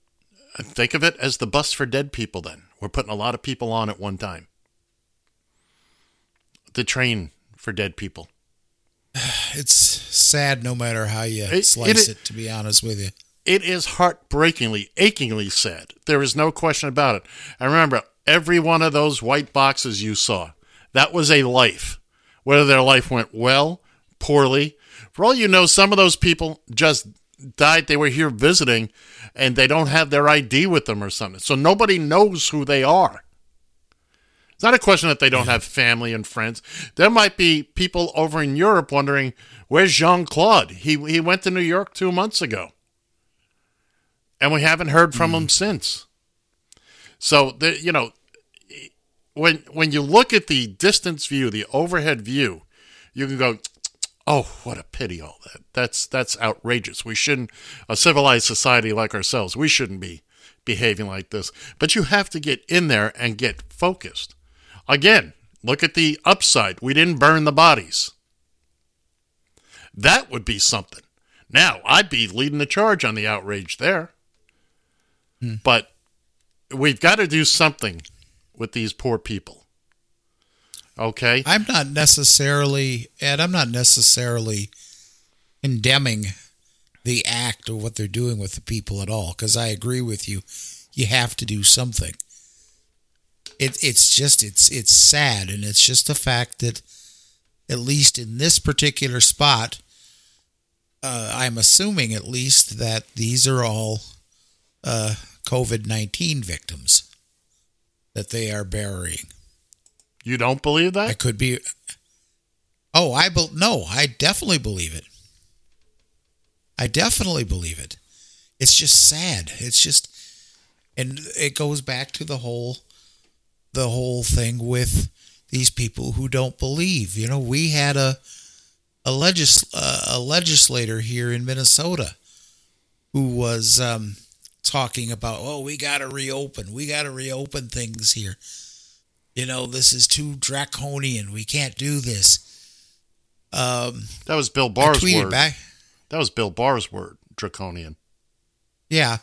think of it as the bus for dead people then. We're putting a lot of people on at one time. The train for dead people. (sighs) It's sad no matter how you It- slice it- it, to be honest with you. It is heartbreakingly, achingly sad. There is no question about it. And remember, every one of those white boxes you saw, that was a life. Whether their life went well, poorly. For all you know, some of those people just died. They were here visiting and they don't have their ID with them or something. So nobody knows who they are. It's not a question that they don't have family and friends. There might be people over in Europe wondering, where's Jean Claude? He, he went to New York two months ago and we haven't heard from him since. So the, you know, when when you look at the distance view, the overhead view, you can go, "Oh, what a pity! All that that's that's outrageous. We shouldn't a civilized society like ourselves. We shouldn't be behaving like this." But you have to get in there and get focused. Again, look at the upside. We didn't burn the bodies. That would be something. Now, I'd be leading the charge on the outrage there. But we've got to do something with these poor people. Okay? I'm not necessarily, Ed, I'm not necessarily condemning the act of what they're doing with the people at all, because I agree with you. You have to do something. It, it's just, it's, it's sad. And it's just the fact that, at least in this particular spot, uh, I'm assuming at least that these are all uh, COVID 19 victims that they are burying. You don't believe that? I could be. Oh, I bel no, I definitely believe it. I definitely believe it. It's just sad. It's just, and it goes back to the whole, the whole thing with these people who don't believe. You know, we had a, a legis uh, a legislator here in Minnesota, who was um, talking about, oh, we got to reopen. We got to reopen things here you know, this is too draconian. We can't do this. Um, that was Bill Barr's word. back- That was Bill Barr's word, draconian. yeah.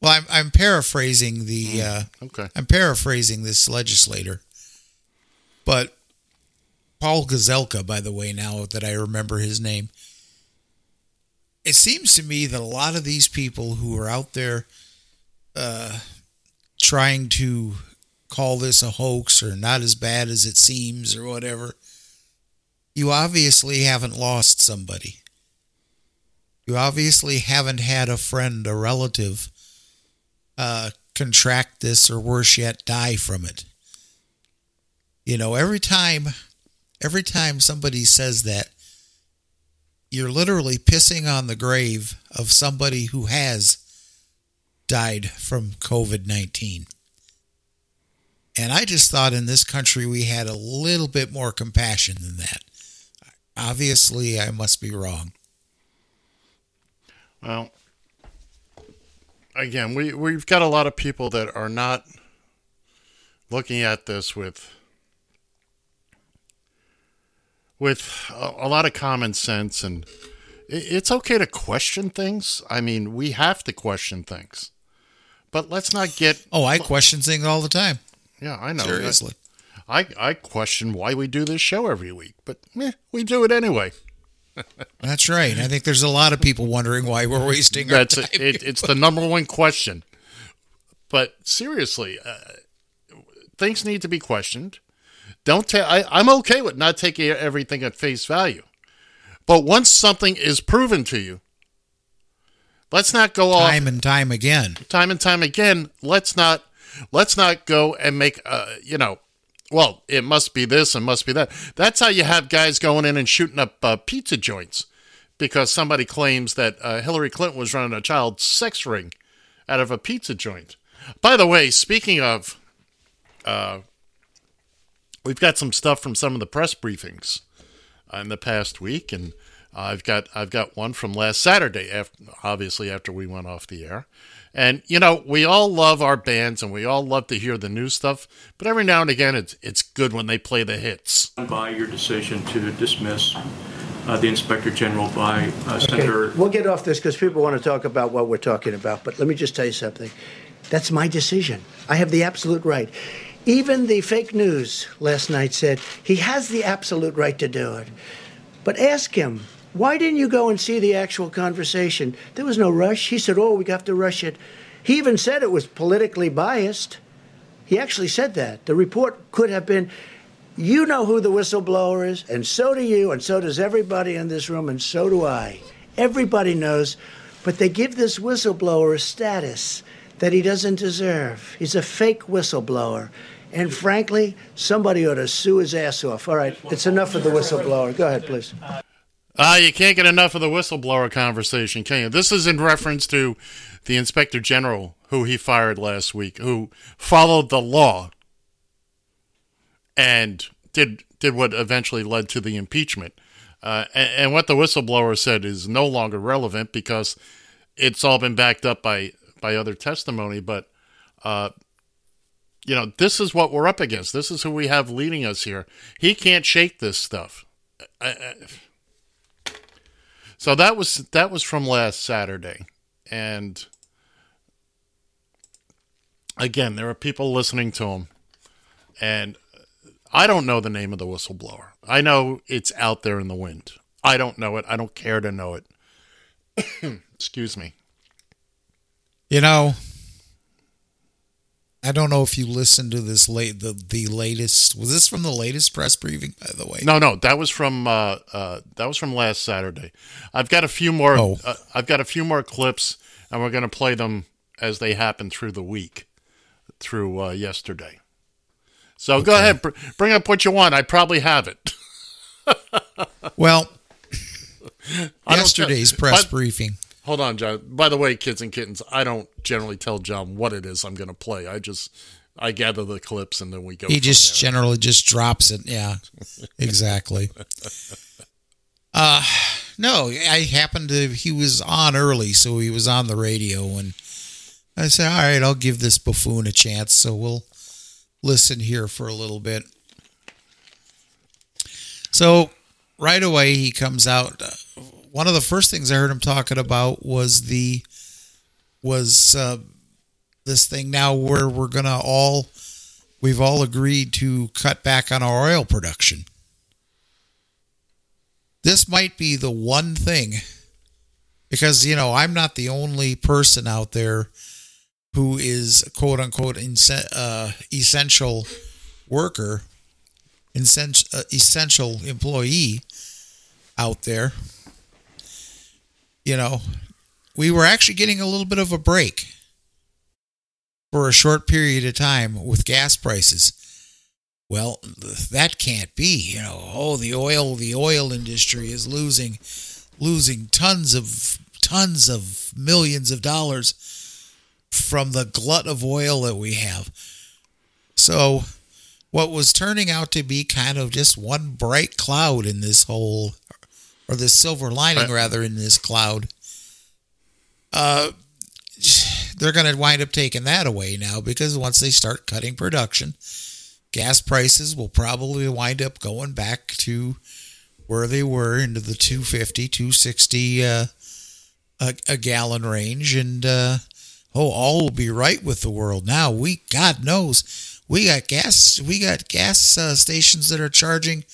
Well, I'm I'm paraphrasing the. Uh, okay. I'm paraphrasing this legislator, but Paul Gazelka, by the way, now that I remember his name, it seems to me that a lot of these people who are out there uh, trying to call this a hoax or not as bad as it seems or whatever, you obviously haven't lost somebody. You obviously haven't had a friend, a relative, uh, contract this or worse yet, die from it. You know, every time, every time somebody says that, you're literally pissing on the grave of somebody who has died from COVID 19. And I just thought in this country we had a little bit more compassion than that. Obviously, I must be wrong. Well, again, we we've got a lot of people that are not looking at this with with a, a lot of common sense and it, it's okay to question things. I mean, we have to question things. But let's not get Oh, I question things all the time. Yeah, I know. Seriously. I I question why we do this show every week, but eh, we do it anyway. (laughs) That's right. I think there's a lot of people wondering why we're wasting our That's time. it, it's the number one question. But seriously, uh, things need to be questioned. Don't ta- I, I'm okay with not taking everything at face value, but once something is proven to you, let's not go off time and time again. time and time again. Let's not let's not go and make uh, you know. Well, it must be this and must be that. That's how you have guys going in and shooting up uh, pizza joints because somebody claims that uh, Hillary Clinton was running a child sex ring out of a pizza joint. By the way, speaking of, uh, we've got some stuff from some of the press briefings in the past week, and I've got I've got one from last Saturday, after, obviously after we went off the air. And you know, we all love our bands, and we all love to hear the new stuff. But every now and again, it's it's good when they play the hits. by your decision to dismiss uh, the Inspector General by uh, Senator. We'll get off this because people want to talk about what we're talking about. But let me just tell you something. That's my decision. I have the absolute right. Even the fake news last night said he has the absolute right to do it. But ask him, why didn't you go and see the actual conversation? There was no rush. He said, oh, we have to rush it. He even said it was politically biased. He actually said that. The report could have been, you know who the whistleblower is, and so do you, and so does everybody in this room, and so do I. Everybody knows, but they give this whistleblower a status that he doesn't deserve. He's a fake whistleblower. And frankly, somebody ought to sue his ass off. All right, it's enough of the whistleblower. Go ahead, please. Ah, you can't get enough of the whistleblower conversation, can you? This is in reference to the inspector general who he fired last week, who followed the law and did did what eventually led to the impeachment. Uh, and, and what the whistleblower said is no longer relevant because it's all been backed up by by other testimony. But uh, you know, this is what we're up against. This is who we have leading us here. He can't shake this stuff. I, I, so that was that was from last Saturday, and again, there are people listening to him, and I don't know the name of the whistleblower. I know it's out there in the wind. I don't know it. I don't care to know it. (coughs) Excuse me. You know, I don't know if you listened to this late the the latest. Was this from the latest press briefing? By the way, No, no, that was from uh, uh, that was from last Saturday. I've got a few more. Oh. Uh, I've got a few more clips, and we're going to play them as they happen through the week, through uh, yesterday. So go ahead, br- bring up what you want. I probably have it. (laughs) Well, yesterday's press but- briefing. Hold on, John. By the way, kids and kittens, I don't generally tell John what it is I'm going to play. I just I gather the clips and then we go. He just there. generally just drops it. Yeah, (laughs) exactly. Uh, no, I happened to. He was on early, so he was on the radio, and I said, "All right, I'll give this buffoon a chance." So we'll listen here for a little bit. So right away, he comes out. uh, One of the first things I heard him talking about was the was uh, this thing now where we're gonna all we've all agreed to cut back on our oil production. This might be the one thing because you know I'm not the only person out there who is quote unquote uh, essential worker, uh, essential employee out there. You know, we were actually getting a little bit of a break for a short period of time with gas prices. Well, that can't be. You know, oh, the oil, the oil industry is losing, losing tons of tons of millions of dollars from the glut of oil that we have. So, what was turning out to be kind of just one bright cloud in this whole, or this silver lining Right. rather, in this cloud, uh, they're going to wind up taking that away now because once they start cutting production, gas prices will probably wind up going back to where they were into the 250, 260 uh, a, a gallon range. And, uh, oh, all will be right with the world. Now, we, God knows, we got gas, we got gas uh, stations that are charging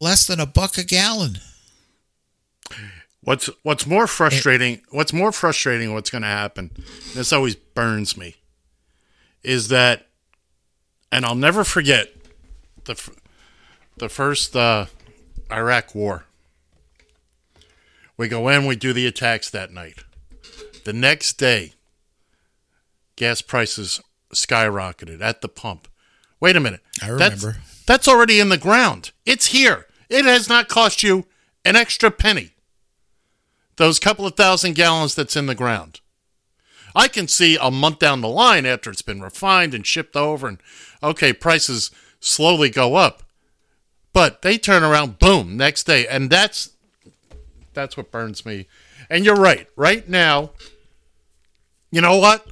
less than a buck a gallon. What's what's more frustrating? What's more frustrating? What's going to happen? This always burns me. Is that, and I'll never forget the the first uh, Iraq War. We go in, we do the attacks that night. The next day, gas prices skyrocketed at the pump. Wait a minute. I That's- remember. that's already in the ground. It's here. It has not cost you an extra penny those couple of thousand gallons that's in the ground. I can see a month down the line after it's been refined and shipped over, and okay, prices slowly go up, but they turn around, boom, next day, and that's that's what burns me. And you're right. Right now, you know what?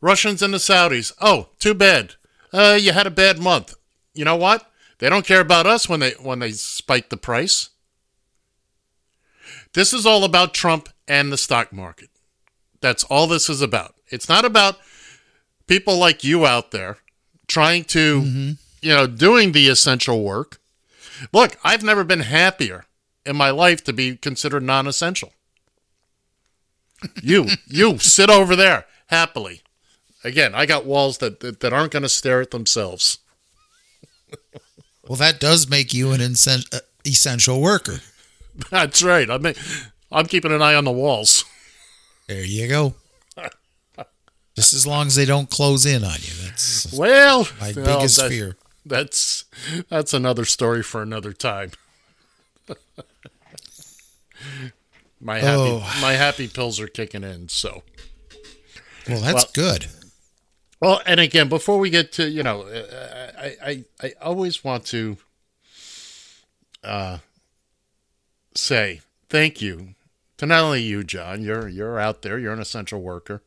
Russians and the Saudis. Oh, too bad. Uh, you had a bad month. You know what? They don't care about us when they when they spike the price. This is all about Trump and the stock market. That's all this is about. It's not about people like you out there trying to, you know, doing the essential work. Look, I've never been happier in my life to be considered non essential. you, (laughs) you sit over there happily. Again, I got walls that, that, that aren't going to stare at themselves. (laughs) Well, that does make you an essen- uh, essential worker. (laughs) That's right. I mean, I'm keeping an eye on the walls. There you go. Just as long as they don't close in on you. That's Well, my well, biggest that- fear. That's that's another story for another time. (laughs) my happy Oh. my happy pills are kicking in, so Well, that's Well- good. well. And again, before we get to you know, uh, I I I always want to uh say thank you to not only you, John. You're you're out there. You're an essential worker.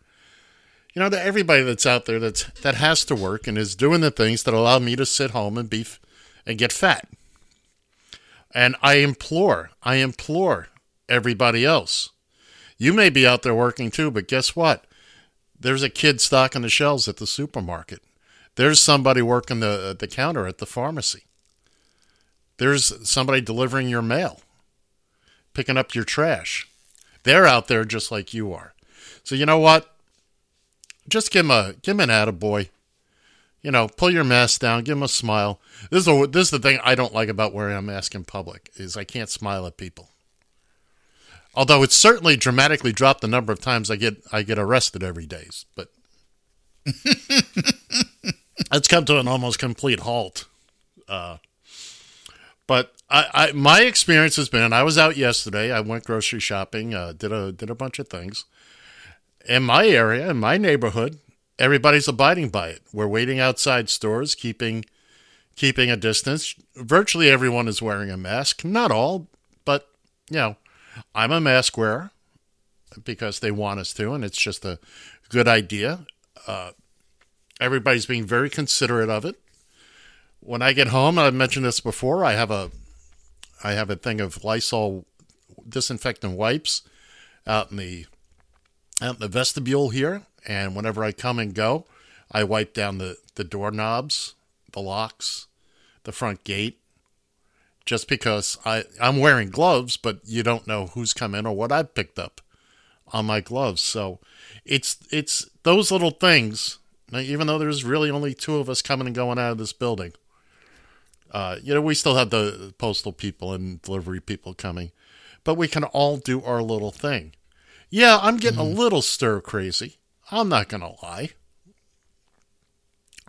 You know, to everybody that's out there that's that has to work and is doing the things that allow me to sit home and be and get fat. And I implore, I implore everybody else. You may be out there working too, but guess what? There's a kid stocking the shelves at the supermarket. There's somebody working the the counter at the pharmacy. There's somebody delivering your mail, picking up your trash. They're out there just like you are. So you know what? Just give him a give him an attaboy. You know, pull your mask down, give him a smile. This is the this is the thing I don't like about wearing a mask in public is I can't smile at people. Although it's certainly dramatically dropped the number of times I get I get arrested every day, but (laughs) it's come to an almost complete halt. Uh, but I, I my experience has been, and I was out yesterday. I went grocery shopping, uh, did a did a bunch of things in my area, in my neighborhood. Everybody's abiding by it. We're waiting outside stores, keeping keeping a distance. Virtually everyone is wearing a mask. Not all, but you know, I'm a mask wearer because they want us to, and it's just a good idea. Uh, everybody's being very considerate of it. When I get home, I've mentioned this before. I have a I have a thing of Lysol disinfectant wipes out in the out in the vestibule here, and whenever I come and go, I wipe down the the doorknobs, the locks, the front gate, just because I I'm wearing gloves, but you don't know who's come in or what I've picked up on my gloves. So it's it's those little things. now, Even though there's really only two of us coming and going out of this building, uh, you know, we still have the postal people and delivery people coming, but we can all do our little thing. Yeah, I'm getting a little stir crazy. I'm not going to lie.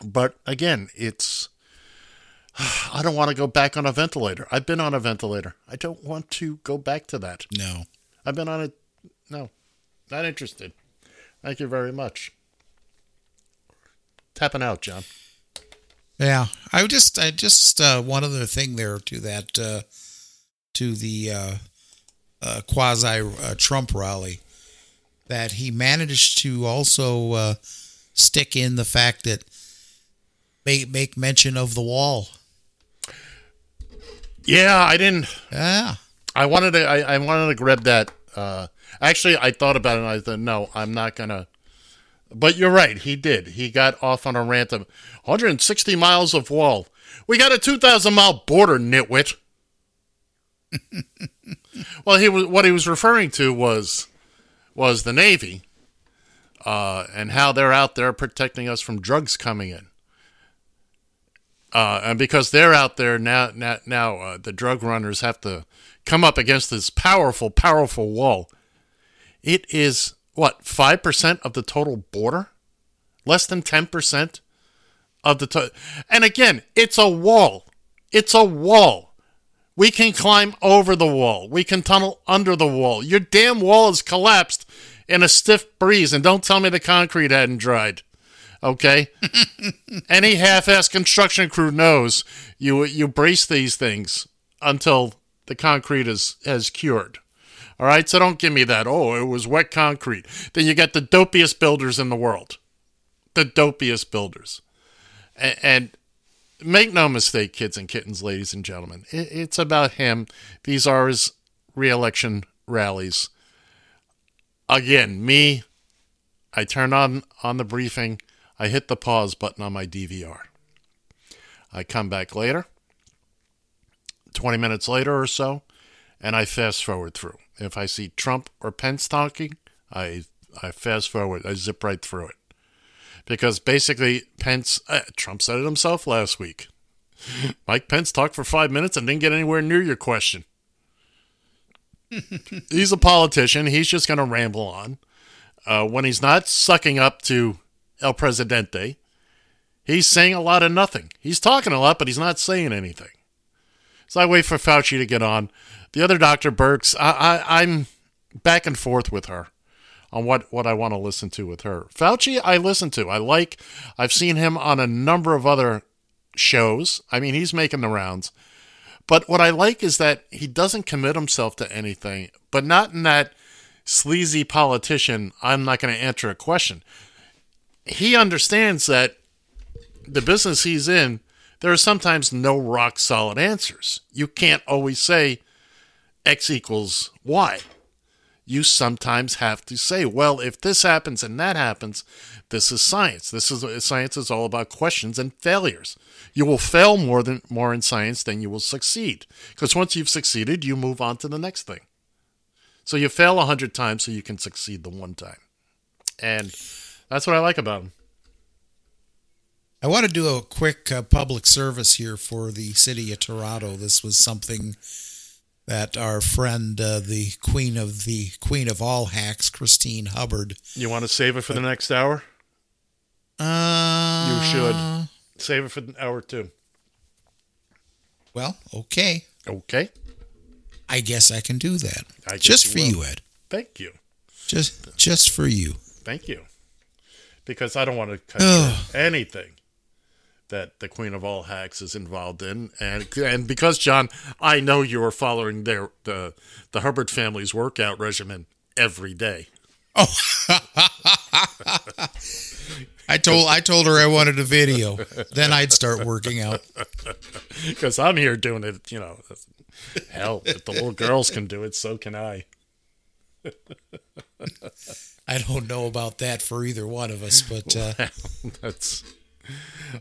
But again, it's. (sighs) I don't want to go back on a ventilator. I've been on a ventilator. I don't want to go back to that. No. I've been on it. No, not interested. Thank you very much. tapping out, John. Yeah, I just, I just uh, one other thing there to that, uh, to the uh, uh, quasi uh, Trump rally, that he managed to also uh, stick in the fact that make make mention of the wall. Yeah, I didn't. Yeah, I wanted to. I, I wanted to grab that. Uh, actually, I thought about it. and I thought, no, I'm not gonna. But you're right. He did. He got off on a rant of 160 miles of wall. We got a 2,000 mile border, nitwit. (laughs) well, he was what he was referring to was was the Navy uh, and how they're out there protecting us from drugs coming in. Uh, and because they're out there now, now, now uh, the drug runners have to come up against this powerful, powerful wall. It is what five percent of the total border, less than ten percent of the total. And again, it's a wall. It's a wall. We can climb over the wall. We can tunnel under the wall. Your damn wall has collapsed in a stiff breeze, and don't tell me the concrete hadn't dried. Okay, (laughs) any half-ass construction crew knows you you brace these things until the concrete is has cured. All right, so don't give me that. Oh, it was wet concrete. Then you get the dopiest builders in the world, the dopiest builders, and, and make no mistake, kids and kittens, ladies and gentlemen, it, it's about him. These are his reelection rallies. Again, me, I turn on on the briefing. I hit the pause button on my DVR. I come back later, 20 minutes later or so, and I fast forward through. If I see Trump or Pence talking, I I fast forward. I zip right through it. Because basically, Pence, uh, Trump said it himself last week. (laughs) Mike Pence talked for five minutes and didn't get anywhere near your question. (laughs) he's a politician. He's just going to ramble on. Uh, when he's not sucking up to El Presidente, he's saying a lot of nothing. He's talking a lot, but he's not saying anything. So I wait for Fauci to get on. The other Dr. Birx, I, I, I'm back and forth with her on what, what I want to listen to with her. Fauci, I listen to. I like, I've seen him on a number of other shows. I mean, he's making the rounds. But what I like is that he doesn't commit himself to anything, but not in that sleazy politician, I'm not going to answer a question. He understands that the business he's in, there are sometimes no rock solid answers. You can't always say X equals Y. You sometimes have to say, well, if this happens and that happens, this is science. This is science is all about questions and failures. You will fail more than more in science than you will succeed. Because once you've succeeded, you move on to the next thing. So you fail a hundred times so you can succeed the one time. And that's what I like about him. I want to do a quick uh, public service here for the city of Toronto. This was something that our friend, uh, the queen of the queen of all hacks, Christine Hubbard. You want to save it for the next hour? Uh, You should save it for the hour two. Well, okay. Okay. I guess I can do that. I guess just you for will. you, Ed. Thank you. Just just for you. Thank you. Because I don't want to cut anything that the Queen of All Hacks is involved in, and and because John, I know you are following their the the Hubbard family's workout regimen every day. Oh, (laughs) I told I told her I wanted a video. then I'd start working out. (laughs) Because I'm here doing it, you know. Hell, if the little girls can do it, so can I. (laughs) I don't know about that for either one of us, but uh, That's.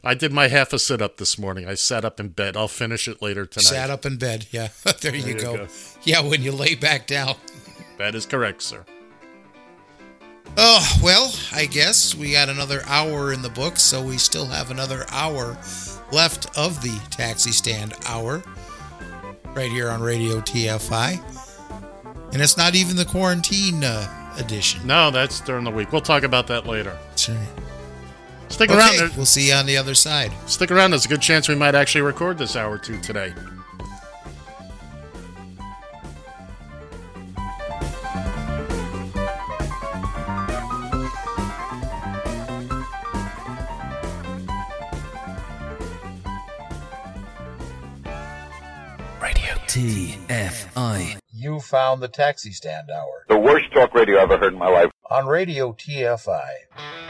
I did my half a sit up this morning. I sat up in bed. I'll finish it later tonight. sat up in bed. Yeah, (laughs) there, you, you go. go. Yeah, when you lay back down. That is correct, sir. Oh, well, I guess we got another hour in the book, so we still have another hour left of the taxi stand hour right here on Radio TFI. And it's not even the quarantine uh, edition. No, that's during the week. We'll talk about that later. Sure. Stick okay, around. We'll see you on the other side. Stick around. There's a good chance we might actually record this hour two today. Radio TFI. You found the taxi stand hour. The worst talk radio I ever heard in my life. On Radio TFI.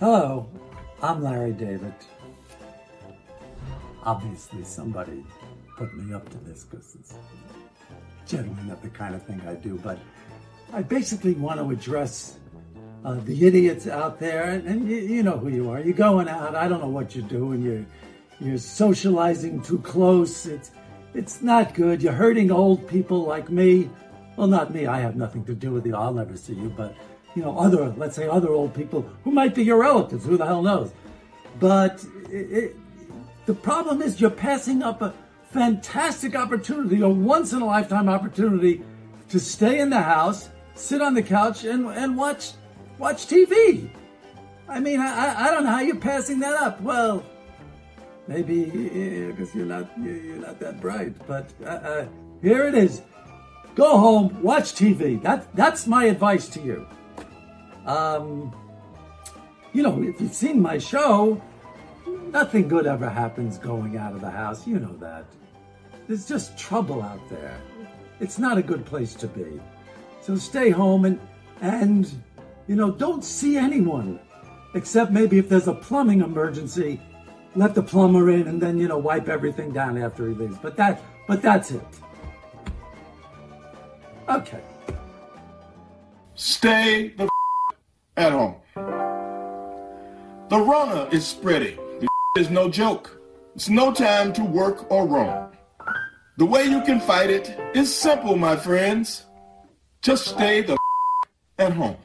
Hello, I'm Larry David. Obviously, somebody put me up to this because it's generally not the kind of thing I do, but I basically want to address uh, the idiots out there, and, and you, you know who you are. You're going out. I don't know what you're doing. You're you're socializing too close. It's it's not good. You're hurting old people like me. Well, not me. I have nothing to do with you. I'll never see you. But you know, other let's say other old people who might be your relatives. Who the hell knows? But it, it, the problem is you're passing up a fantastic opportunity, a once in a lifetime opportunity to stay in the house, sit on the couch, and and watch watch TV. I mean, I, I- don't know how you're passing that up. Well, maybe because you're not you're not that bright. But uh, uh, here it is. Go home, watch TV. That that's my advice to you. Um, you know, if you've seen my show, nothing good ever happens going out of the house. You know that. There's just trouble out there. It's not a good place to be. So stay home and and you know, don't see anyone except maybe if there's a plumbing emergency, let the plumber in and then you know wipe everything down after he leaves. But that but that's it. Okay. Stay the at home. The Rona is spreading. The is no joke. It's no time to work or roam. The way you can fight it is simple, my friends. Just stay the at home.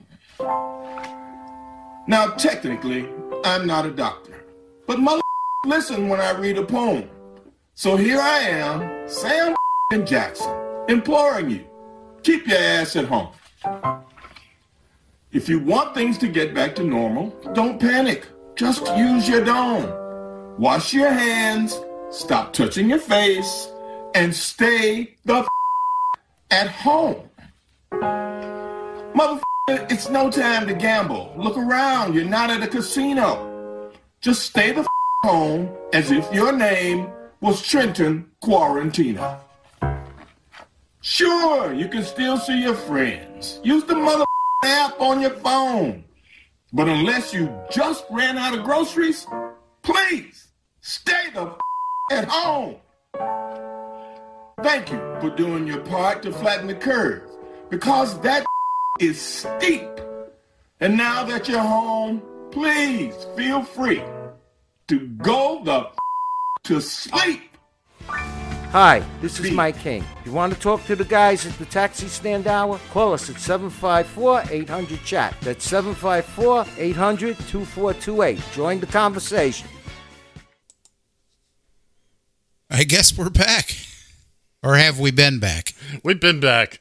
Now, technically, I'm not a doctor, but mother listen when I read a poem. So here I am, Sam Jackson, imploring you, keep your ass at home. If you want things to get back to normal, don't panic. Just use your dome. Wash your hands, stop touching your face, and stay the f- at home. Motherfucker, it's no time to gamble. Look around, you're not at a casino. Just stay the f- home as if your name was Quentin Quarantino. Sure, you can still see your friends. Use the mother app on your phone. But unless you just ran out of groceries, please stay the f- at home. Thank you for doing your part to flatten the curve because that (laughs) is steep. And now that you're home, please feel free to go the f- to sleep. Hi, this is Mike King. If You want to talk to the guys at the Taxi Stand Hour? Call us at 754 800 Chat. That's 754 800 2428. Join the conversation. I guess we're back. Or have we been back? We've been back.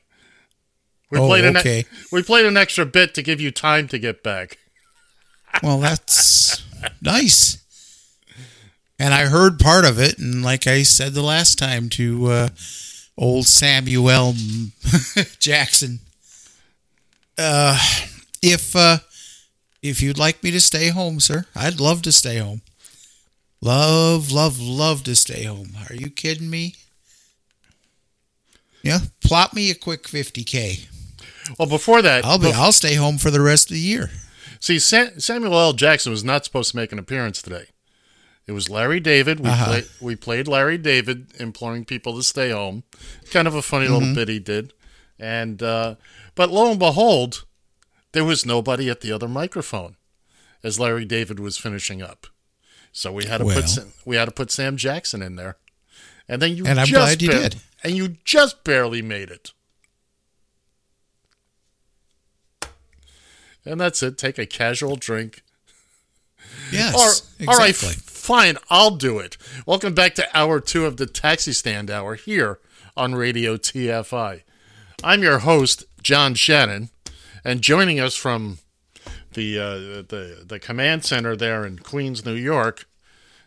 We Oh, played an okay. we played an extra bit to give you time to get back. Well, that's (laughs) nice. And I heard part of it, and like I said the last time to uh, old Samuel (laughs) Jackson, uh, if uh, if you'd like me to stay home, sir, I'd love to stay home. Love, love, love to stay home. Are you kidding me? Yeah, plop me a quick fifty k. Well, before that, I'll be. bef- I'll stay home for the rest of the year. See, Sa- Samuel L. Jackson was not supposed to make an appearance today. It was Larry David. We, Uh-huh. play, we played Larry David imploring people to stay home. Kind of a funny little Mhm. bit he did. And uh, but lo and behold, there was nobody at the other microphone as Larry David was finishing up. So we had to Well. put Sam, we had to put Sam Jackson in there. And then you And I'm just glad you did. And you just barely made it. And that's it. Take a casual drink. Yes, Or- All right, exactly. Fine. I'll do it. Welcome back to hour two of the Taxi Stand Hour here on Radio TFI. I'm your host, John Shannon, and joining us from the uh, the the command center there in Queens, New York,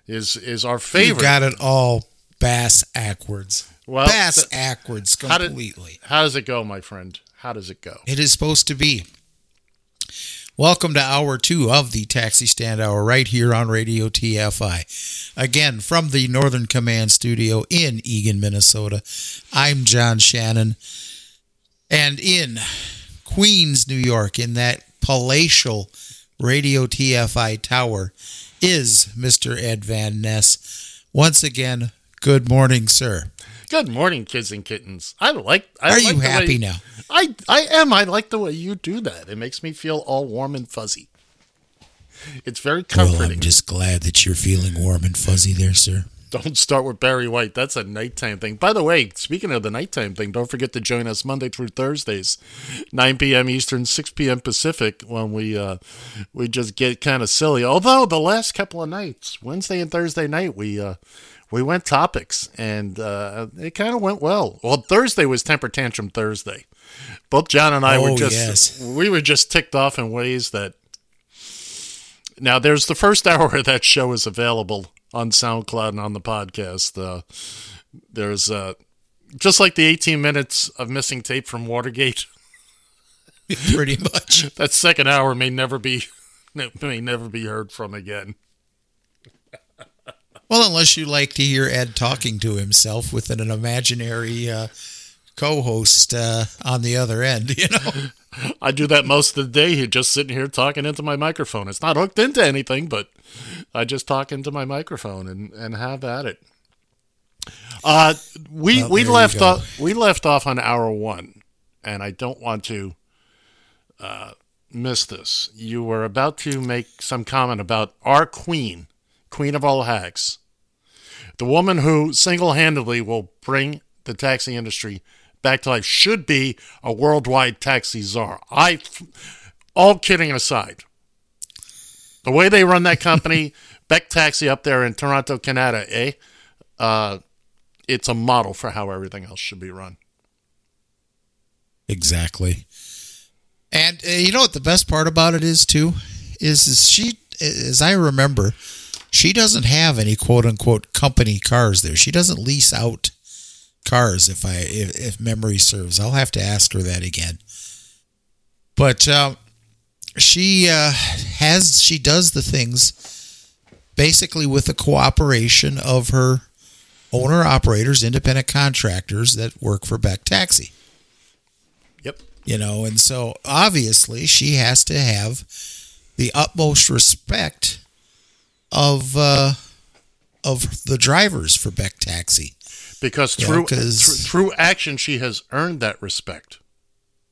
is is our favorite. You got it all bass backwards. Well, bass backwards How did- completely. how does it go, my friend? How does it go? It is supposed to be. Welcome to hour two of the Taxi Stand Hour right here on Radio TFI. Again, from the Northern Command Studio in Eagan, Minnesota. I'm John Shannon. And in Queens, New York, in that palatial Radio TFI tower, is Mr. Ed Van Ness. Once again, good morning, sir. Good morning, kids and kittens. I like. I Are like you the way- happy now? I I am. I like the way you do that. It makes me feel all warm and fuzzy. It's very comforting. Well. I'm just glad that you're feeling warm and fuzzy there, sir. Don't start with Barry White. That's a nighttime thing. By the way, speaking of the nighttime thing, don't forget to join us Monday through Thursdays, 9 p.m. Eastern, 6 p.m. Pacific, when we uh, we just get kind of silly. Although the last couple of nights, Wednesday and Thursday night, we uh, we went topics, and uh, it kind of went well. Well, Thursday was temper tantrum Thursday. Both John and I were Oh, just yes. we were just ticked off in ways that now, there's the first (laughs) hour of that show is available on SoundCloud and on the podcast. Uh, there's uh, just like the 18 minutes of missing tape from Watergate. (laughs) Pretty much. that second hour may never be may never be heard from again. Well, unless you like to hear Ed talking to himself with an imaginary uh, co-host uh, on the other end, (laughs) you know. (laughs) I do that most of the day. Here, just sitting here talking into my microphone. It's not hooked into anything, but I just talk into my microphone and, and have at it. Uh, we Well, we left off we left off on hour one, and I don't want to uh, miss this. You were about to make some comment about our queen, queen of all hacks, the woman who single-handedly will bring the taxi industry back to life. Should be a worldwide taxi czar. I, all kidding aside, the way they run that company, (laughs) Beck Taxi up there in Toronto, Canada, eh? Uh, it's a model for how everything else should be run. Exactly. And uh, you know what the best part about it is too is, is she as I remember she doesn't have any quote unquote company cars there. She doesn't lease out cars if I if, if memory serves. I'll have to ask her that again. But um, she uh, has she does the things basically with the cooperation of her owner operators, independent contractors that work for Beck Taxi Yep. you know and so obviously she has to have the utmost respect of uh of the drivers for Beck Taxi Because Yeah, through, 'cause- through through action, she has earned that respect.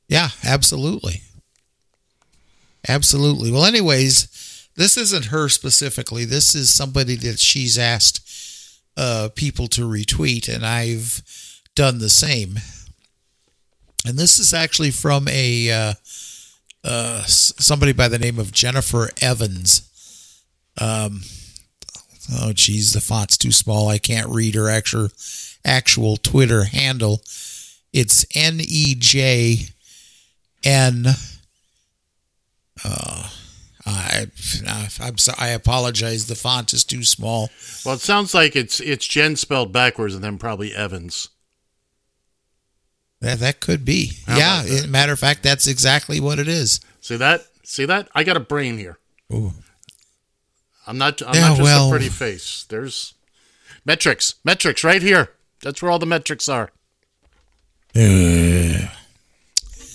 yeah absolutely absolutely well anyways this isn't her specifically this is somebody that she's asked uh people to retweet and I've done the same and this is actually from a uh, uh, somebody by the name of Jennifer Evans. Um, oh, geez, the font's too small. I can't read her actual actual Twitter handle. It's N E J N. Uh, I I'm sorry. I apologize. The font is too small. Well, it sounds like it's it's Jen spelled backwards and then probably Evans. That that could be. How yeah. matter of fact, that's exactly what it is. See that? See that? I got a brain here. Ooh. I'm not. I'm Yeah, not just well- a pretty face. There's metrics. Metrics right here. That's where all the metrics are. (sighs)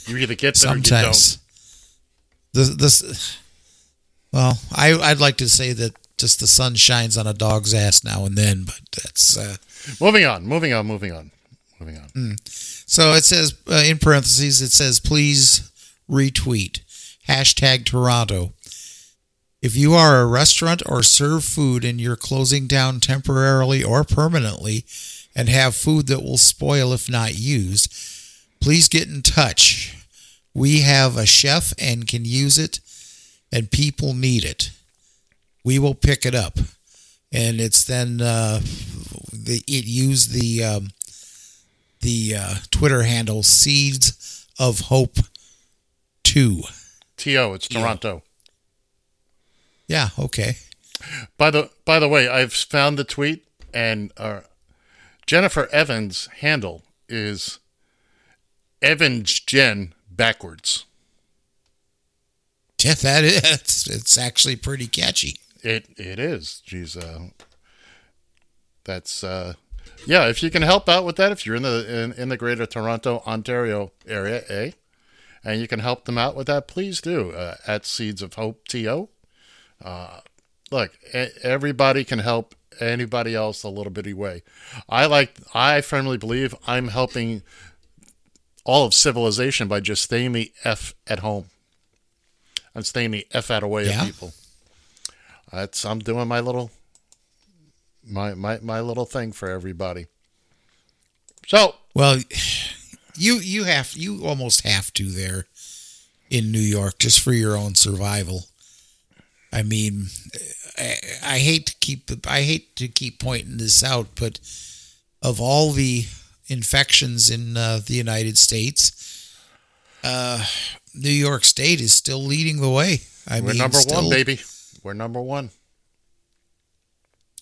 You either get them sometimes the this well I, i'd like to say that just the sun shines on a dog's ass now and then but that's uh, or you don't. Moving on. Moving on. Moving on. Moving on. mm. so it says uh, in parentheses it says please retweet hashtag toronto if you are a restaurant or serve food and you're closing down temporarily or permanently and have food that will spoil if not used please get in touch we have a chef and can use it and people need it we will pick it up and it's then uh, the, it used the um, the uh, Twitter handle Seeds of Hope 2. To it's Toronto. Yeah, okay. By the by the way, I've found the tweet and uh, Jennifer Evans' handle is Evans Jen backwards. Yeah, that is. It's, actually pretty catchy. It it is. She's uh, that's uh, yeah. If you can help out with that, if you're in the in, in the Greater Toronto, Ontario area, eh, and you can help them out with that, please do. Uh, at Seeds of Hope To. Uh, look, everybody can help anybody else a little bitty way. I like. I firmly believe I'm helping all of civilization by just staying the f at home. I'm staying the f out away Yeah. of people. That's I'm doing my little my my my little thing for everybody. So Well, you you have you almost have to there in New York just for your own survival. I mean, I, I hate to keep I hate to keep pointing this out, but of all the infections in uh, the United States, uh, New York State is still leading the way. I we're mean, number still- one, baby. We're number one.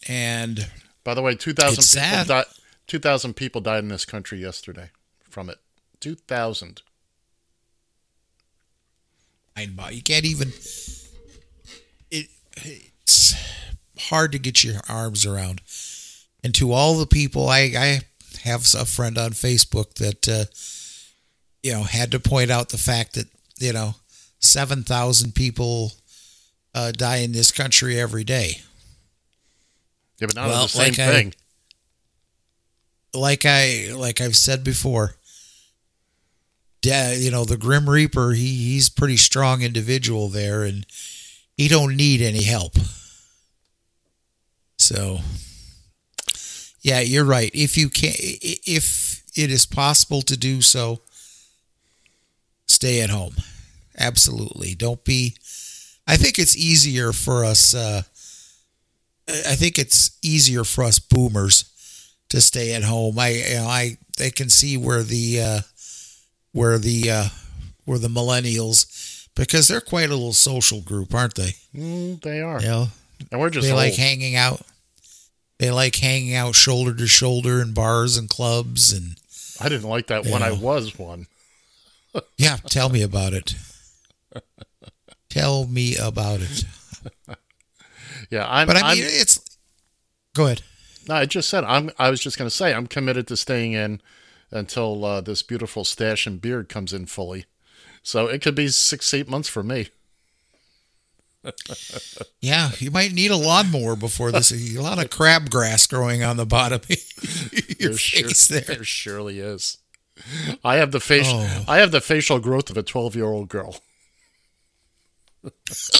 And by the way, two thousand people died. Two thousand people died in this country yesterday from it. Two thousand. You can't even. It it's hard to get your arms around. And to all the people, I I have a friend on Facebook that uh, you know had to point out the fact that you know seven thousand people uh, die in this country every day. Yeah, but not Well, the same like I- thing. like I like I've said before, yeah, you know the Grim Reaper. He he's a pretty strong individual there, and he don't need any help. So, yeah, you're right. If you can, if it is possible to do so, stay at home. Absolutely, don't be. I think it's easier for us. Uh, I think it's easier for us boomers to stay at home. I you know, I I can see where the uh, where the uh, where the millennials because they're quite a little social group, aren't they? Mm, they are. You know, And we're just they like hanging out. They like hanging out shoulder to shoulder in bars and clubs and I didn't like that when I was one. (laughs) yeah. Tell me about it. Tell me about it. (laughs) Yeah, I'm. but I I'm- mean, it's. Go ahead. No, I just said I'm. I was just going to say I'm committed to staying in until uh, this beautiful stash and beard comes in fully. So it could be six, eight months for me. (laughs) Yeah, you might need a lawnmower before this. A lot of crabgrass growing on the bottom of (laughs) your There sure- face there. there surely is. I have the facial. Oh. I have the facial growth of a twelve-year-old girl.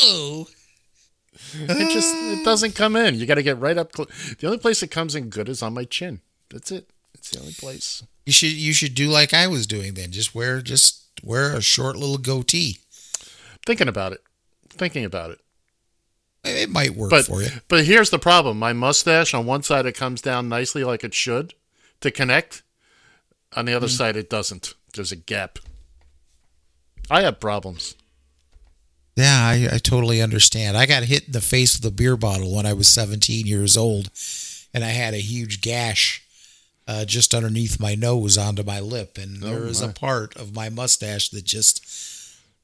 Oh. It just it doesn't come in. You got to get right up. Cl- the only place it comes in good is on my chin. That's it. It's the only place. You should you should do like I was doing then. Just wear just wear a short little goatee. Thinking about it. Thinking about it. It might work but, for you. But here's the problem. My mustache on one side it comes down nicely like it should to connect. On the other Mm. side it doesn't. There's a gap. I have problems. Yeah, I, I totally understand. I got hit in the face with a beer bottle when I was 17 years old, and I had a huge gash uh, just underneath my nose onto my lip, and Oh, there is my. a part of my mustache that just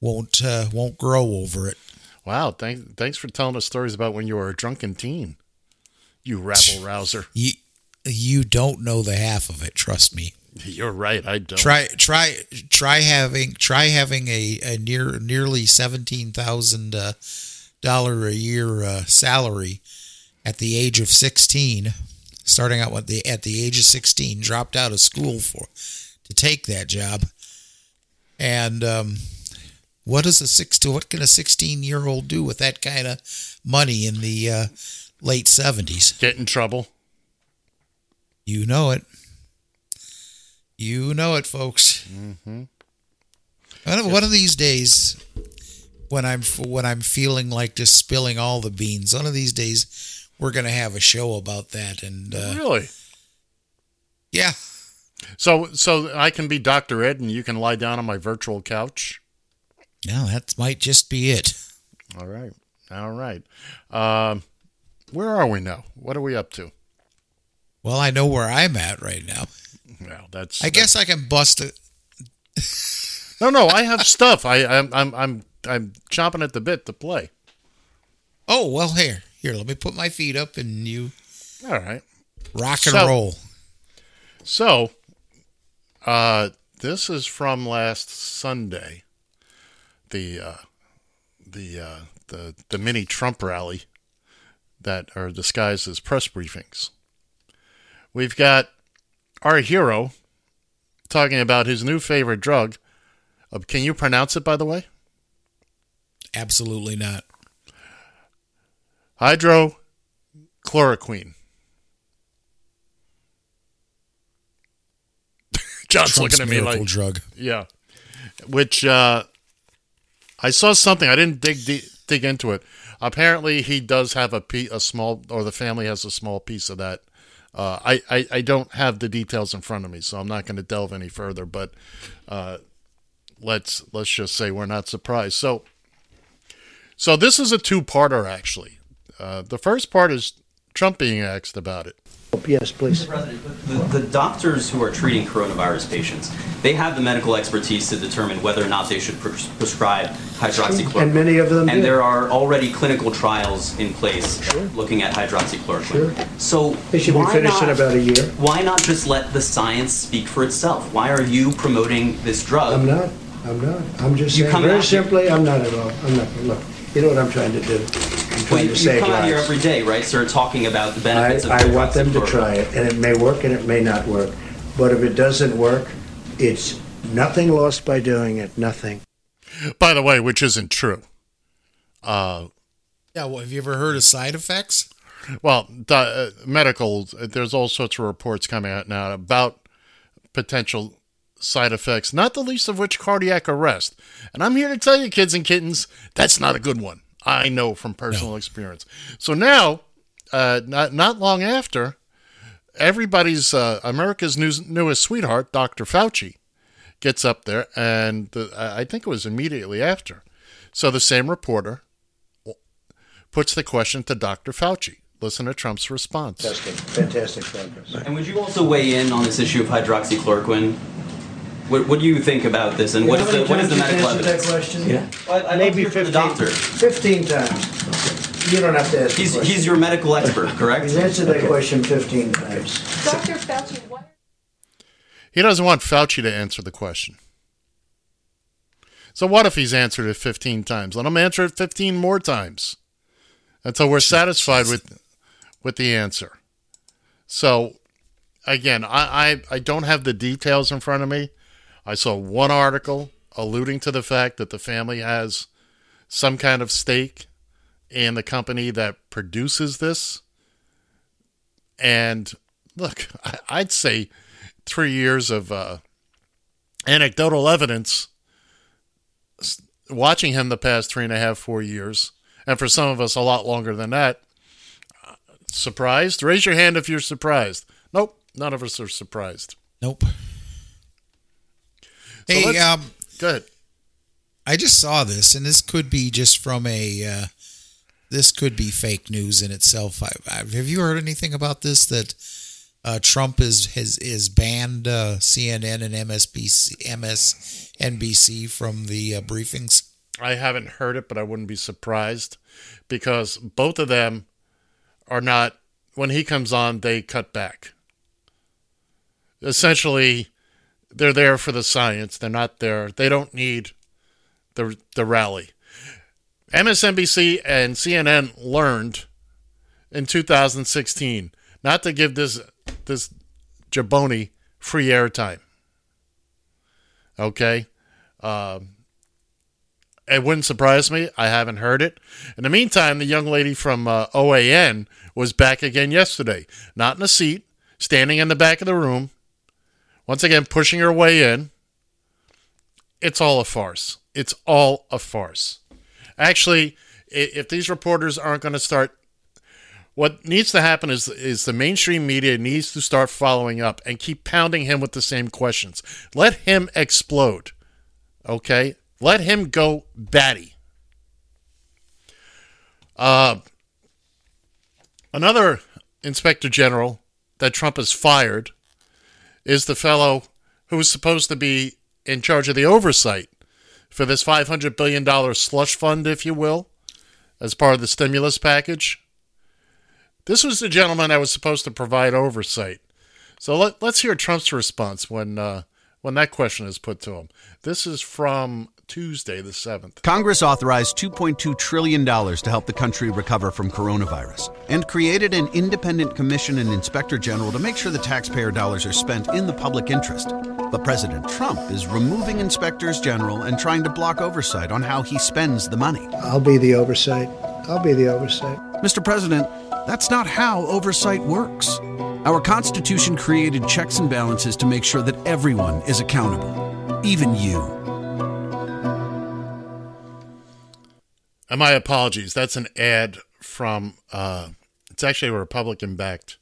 won't uh, won't grow over it. Wow, thanks thanks for telling us stories about when you were a drunken teen. You rabble rouser. You you don't know the half of it. Trust me. You're right, I don't. Try try try having try having a, a near nearly seventeen thousand uh, dollar a year uh, salary at the age of sixteen, starting out with the at the age of sixteen, dropped out of school for to take that job, and um, what does a six to what can a sixteen year old do with that kind of money in the uh, late seventies? Get in trouble. You know it. You know it, folks. Mm-hmm. One of, one of these days, when I'm when I'm feeling like just spilling all the beans, one of these days we're gonna have a show about that. And uh, Really? yeah, So, so I can be Doctor Ed, and you can lie down on my virtual couch. Now that might just be it. All right, all right. Um, where are we now? What are we up to? Well, I know where I'm at right now. Well, that's. I guess I can bust it. (laughs) No, no, I have stuff. I, I'm, I'm, I'm, I'm chomping at the bit to play. Oh well, here, here. Let me put my feet up, and you All right. rock and So- roll. So, uh, this is from last Sunday. The uh, the uh, the the mini Trump rally that are disguised as press briefings. We've got our hero talking about his new favorite drug. Uh, can you pronounce it, by the way? Absolutely not. Hydrochloroquine. (laughs) John's Trump's looking at me like drug. Yeah, which uh, I saw something. I didn't dig de- dig into it. Apparently, he does have a pe- a small, or the family has a small piece of that. Uh, I, I I don't have the details in front of me, so I'm not going to delve any further. But uh, let's let's just say we're not surprised. So so this is a two parter actually. Uh, the first part is Trump being asked about it. Yes, please. Mr. President, the, the doctors who are treating coronavirus patients, they have the medical expertise to determine whether or not they should pres- prescribe hydroxychloroquine. And many of them And do. there are already clinical trials in place looking at hydroxychloroquine. Sure. So They should be why finished in about a year. Why not just let the science speak for itself? Why are you promoting this drug? I'm not. I'm not. I'm just You saying come very out- simply, I'm not at all. I'm not. Look, you know what I'm trying to do. I'm Well, trying you, to you save come out here lives. every day, right, sir, talking about the I, benefits of I want them to try it, and it may work and it may not work. But if it doesn't work, it's nothing lost by doing it. Nothing. By the way, which isn't true. Uh, Yeah. Well, have you ever heard of side effects? Well, di- uh, medical, there's all sorts of reports coming out now about potential side effects, not the least of which cardiac arrest. And I'm here to tell you, kids and kittens, that's not a good one. I know from personal experience. So now, uh, not, not long after, everybody's, uh, America's news, newest sweetheart, Dr. Fauci, gets up there, and the, I think it was immediately after. So the same reporter puts the question to Dr. Fauci. Listen to Trump's response. Fantastic, fantastic progress. And would you also weigh in on this issue of hydroxychloroquine? What, what do you think about this, and what is the what is the medical evidence? question? Yeah. Well, I'd Maybe love 15, from the doctor. 15 times. You don't have to ask He's, question. he's your medical expert, correct? He's answered that question 15 times. Dr. Fauci, what? He doesn't want Fauci to answer the question. So what if he's answered it 15 times? Let him answer it 15 more times until we're satisfied with with the answer. So again, I, I, I don't have the details in front of me. I saw one article alluding to the fact that the family has some kind of stake in the company that produces this. And look, (laughs) I'd say three years of uh, anecdotal evidence watching him the past three and a half, four years, and for some of us a lot longer than that. uh, Surprised? Raise your hand if you're surprised. Nope, none of us are surprised. Nope. So hey, let's- um, go ahead. I just saw this, and this could be just from a. Uh, this could be fake news in itself. I, I, have you heard anything about this? That uh, Trump is has is banned uh, CNN and MSBC, MSNBC from the uh, briefings. I haven't heard it, but I wouldn't be surprised because both of them are not. When he comes on, they cut back. Essentially, they're there for the science. They're not there. They don't need the the rally. MSNBC and CNN learned in 2016 not to give this this jaboni free airtime. Okay. Um, it wouldn't surprise me. I haven't heard it. In the meantime, the young lady from uh, OAN was back again yesterday, not in a seat, standing in the back of the room, once again pushing her way in. It's all a farce. It's all a farce. Actually, if these reporters aren't going to start What needs to happen is is the mainstream media needs to start following up and keep pounding him with the same questions. Let him explode. Okay? Let him go batty. Uh, another inspector general that Trump has fired is the fellow who was supposed to be in charge of the oversight for this $500 billion slush fund, if you will, as part of the stimulus package. This was the gentleman that was supposed to provide oversight. So let, us hear Trump's response when uh, when that question is put to him. This is from Tuesday, the 7th. Congress authorized $2.2 trillion to help the country recover from coronavirus and created an independent commission and inspector general to make sure the taxpayer dollars are spent in the public interest. But President Trump is removing inspectors general and trying to block oversight on how he spends the money. I'll be the oversight. I'll be the oversight. Mr. President, that's not how oversight works. Our Constitution created checks and balances to make sure that everyone is accountable, even you. And my apologies. That's an ad from, uh, it's actually a Republican backed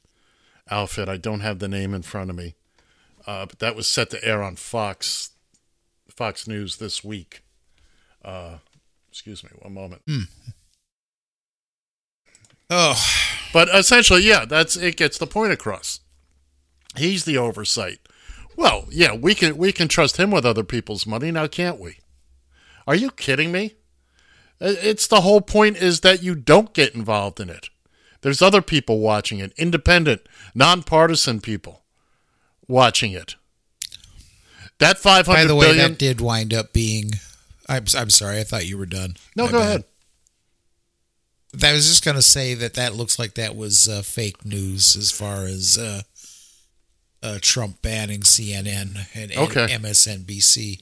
outfit. I don't have the name in front of me. Uh, but that was set to air on Fox, Fox News this week. Uh, excuse me, one moment. Hmm. Oh, but essentially, yeah, that's it. Gets the point across. He's the oversight. Well, yeah, we can we can trust him with other people's money now, can't we? Are you kidding me? It's the whole point is that you don't get involved in it. There's other people watching it, independent, nonpartisan people watching it. That five hundred. By the way, billion, that did wind up being. I'm I'm sorry. I thought you were done. No, My go bad. ahead. I was just going to say that that looks like that was uh, fake news as far as uh, uh, Trump banning CNN and, and Okay. MSNBC.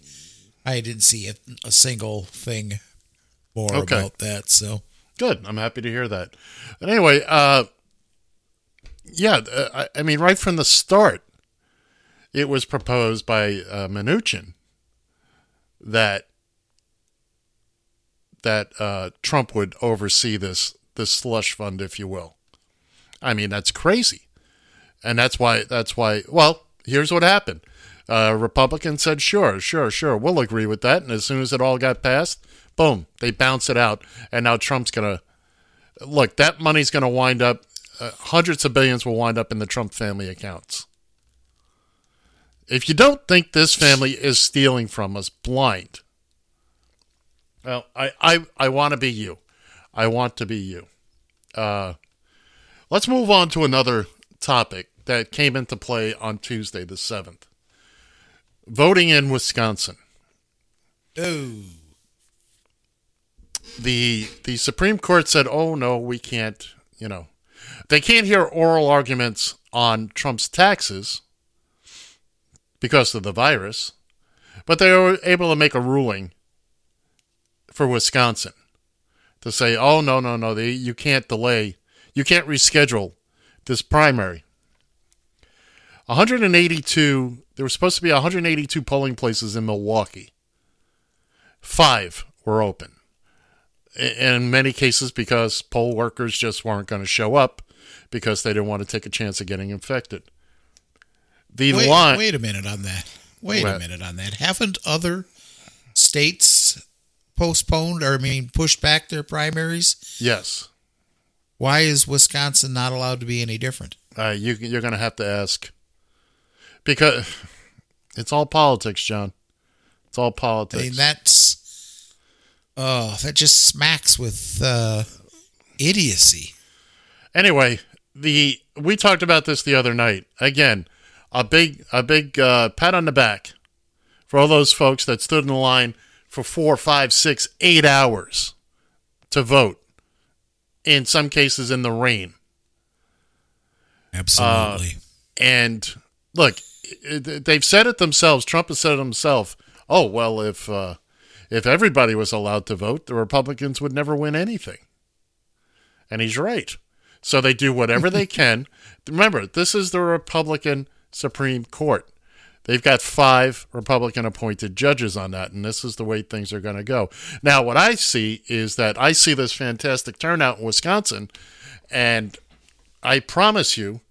I didn't see a, a single thing more Okay. about that. So Good. I'm happy to hear that. But anyway, uh, yeah, uh, I, I mean, right from the start, it was proposed by uh, Mnuchin that that uh, Trump would oversee this this slush fund, if you will. I mean, that's crazy, and that's why that's why. Well, here's what happened. Uh, Republicans said, "Sure, sure, sure, we'll agree with that." And as soon as it all got passed, boom, they bounce it out, and now Trump's gonna look. That money's gonna wind up. Uh, hundreds of billions will wind up in the Trump family accounts. If you don't think this family is stealing from us blind, well, I I, I want to be you. I want to be you. Uh, let's move on to another topic that came into play on Tuesday, the seventh. Voting in Wisconsin. Oh. The the Supreme Court said, "Oh no, we can't." You know, they can't hear oral arguments on Trump's taxes because of the virus, but they were able to make a ruling for Wisconsin to say, "Oh no, no, no, they, you can't delay, you can't reschedule this primary." 182. There were supposed to be 182 polling places in Milwaukee. Five were open. In many cases, because poll workers just weren't going to show up because they didn't want to take a chance of getting infected. The wait, line. wait a minute on that. Wait a minute on that. Haven't other states postponed or I mean pushed back their primaries? Yes. Why is Wisconsin not allowed to be any different? Uh, you, you're going to have to ask because it's all politics, John. It's all politics. I mean, that's oh, that just smacks with uh, idiocy. Anyway, the we talked about this the other night. Again, a big a big uh, pat on the back for all those folks that stood in the line for four, five, six, eight hours to vote. In some cases, in the rain. Absolutely. Uh, and look, they've said it themselves. Trump has said it himself. Oh well, if uh, if everybody was allowed to vote, the Republicans would never win anything. And he's right. So they do whatever they (laughs) can. Remember, this is the Republican Supreme Court. They've got five Republican appointed judges on that, and this is the way things are going to go. Now, what I see is that I see this fantastic turnout in Wisconsin, and I promise you,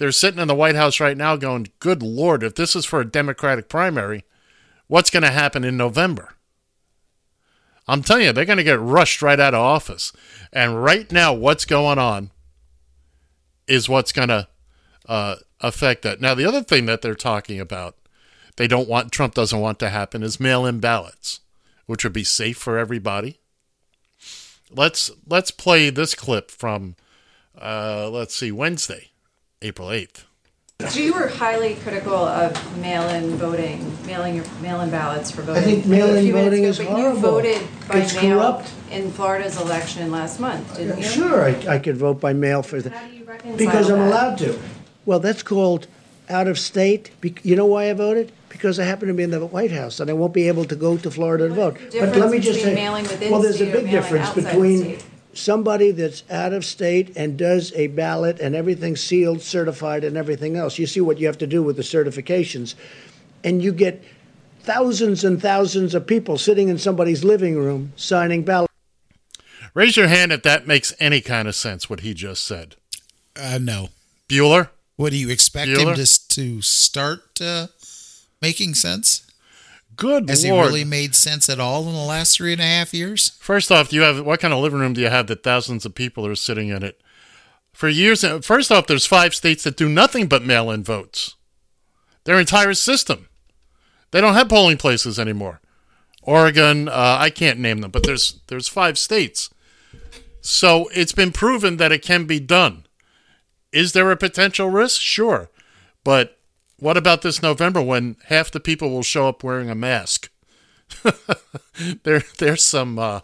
they're sitting in the White House right now going, Good Lord, if this is for a Democratic primary, what's going to happen in November? I'm telling you, they're going to get rushed right out of office. And right now, what's going on is what's going to uh, affect that. Now, the other thing that they're talking about, they don't want, Trump doesn't want to happen, is mail in ballots, which would be safe for everybody. Let's let's play this clip from uh, let's see Wednesday, April eighth. So you were highly critical of mail-in voting, mailing your mail-in ballots for voting. I think mail-in few minutes voting ago, is but horrible. you voted by It's mail corrupt. in Florida's election last month, didn't you? Sure, I, I could vote by mail for the, reconcile because I'm that? allowed to. Well, that's called out of state. Bec- You know why I voted? Because I happen to be in the White House and I won't be able to go to Florida to vote. But let difference me just between say, mailing within well, there's a state or big mailing difference outside the between state? Somebody that's out of state and does a ballot and everything sealed, certified, and everything else. You see what you have to do with the certifications, and you get thousands and thousands of people sitting in somebody's living room signing ballots. Raise your hand if that makes any kind of sense. What he just said. Uh, no. Bueller. What do you expect Bueller? him to to start uh, making sense? Good Has Lord. he really made sense at all in the last three and a half years? First off, do you have what kind of living room do you have that thousands of people are sitting in it? For years, first off, there's five states that do nothing but mail-in votes. Their entire system. They don't have polling places anymore. Oregon, uh, I can't name them, but there's there's five states. So it's been proven that it can be done. Is there a potential risk? Sure, but what about this November when half the people will show up wearing a mask? (laughs) there, there's some uh,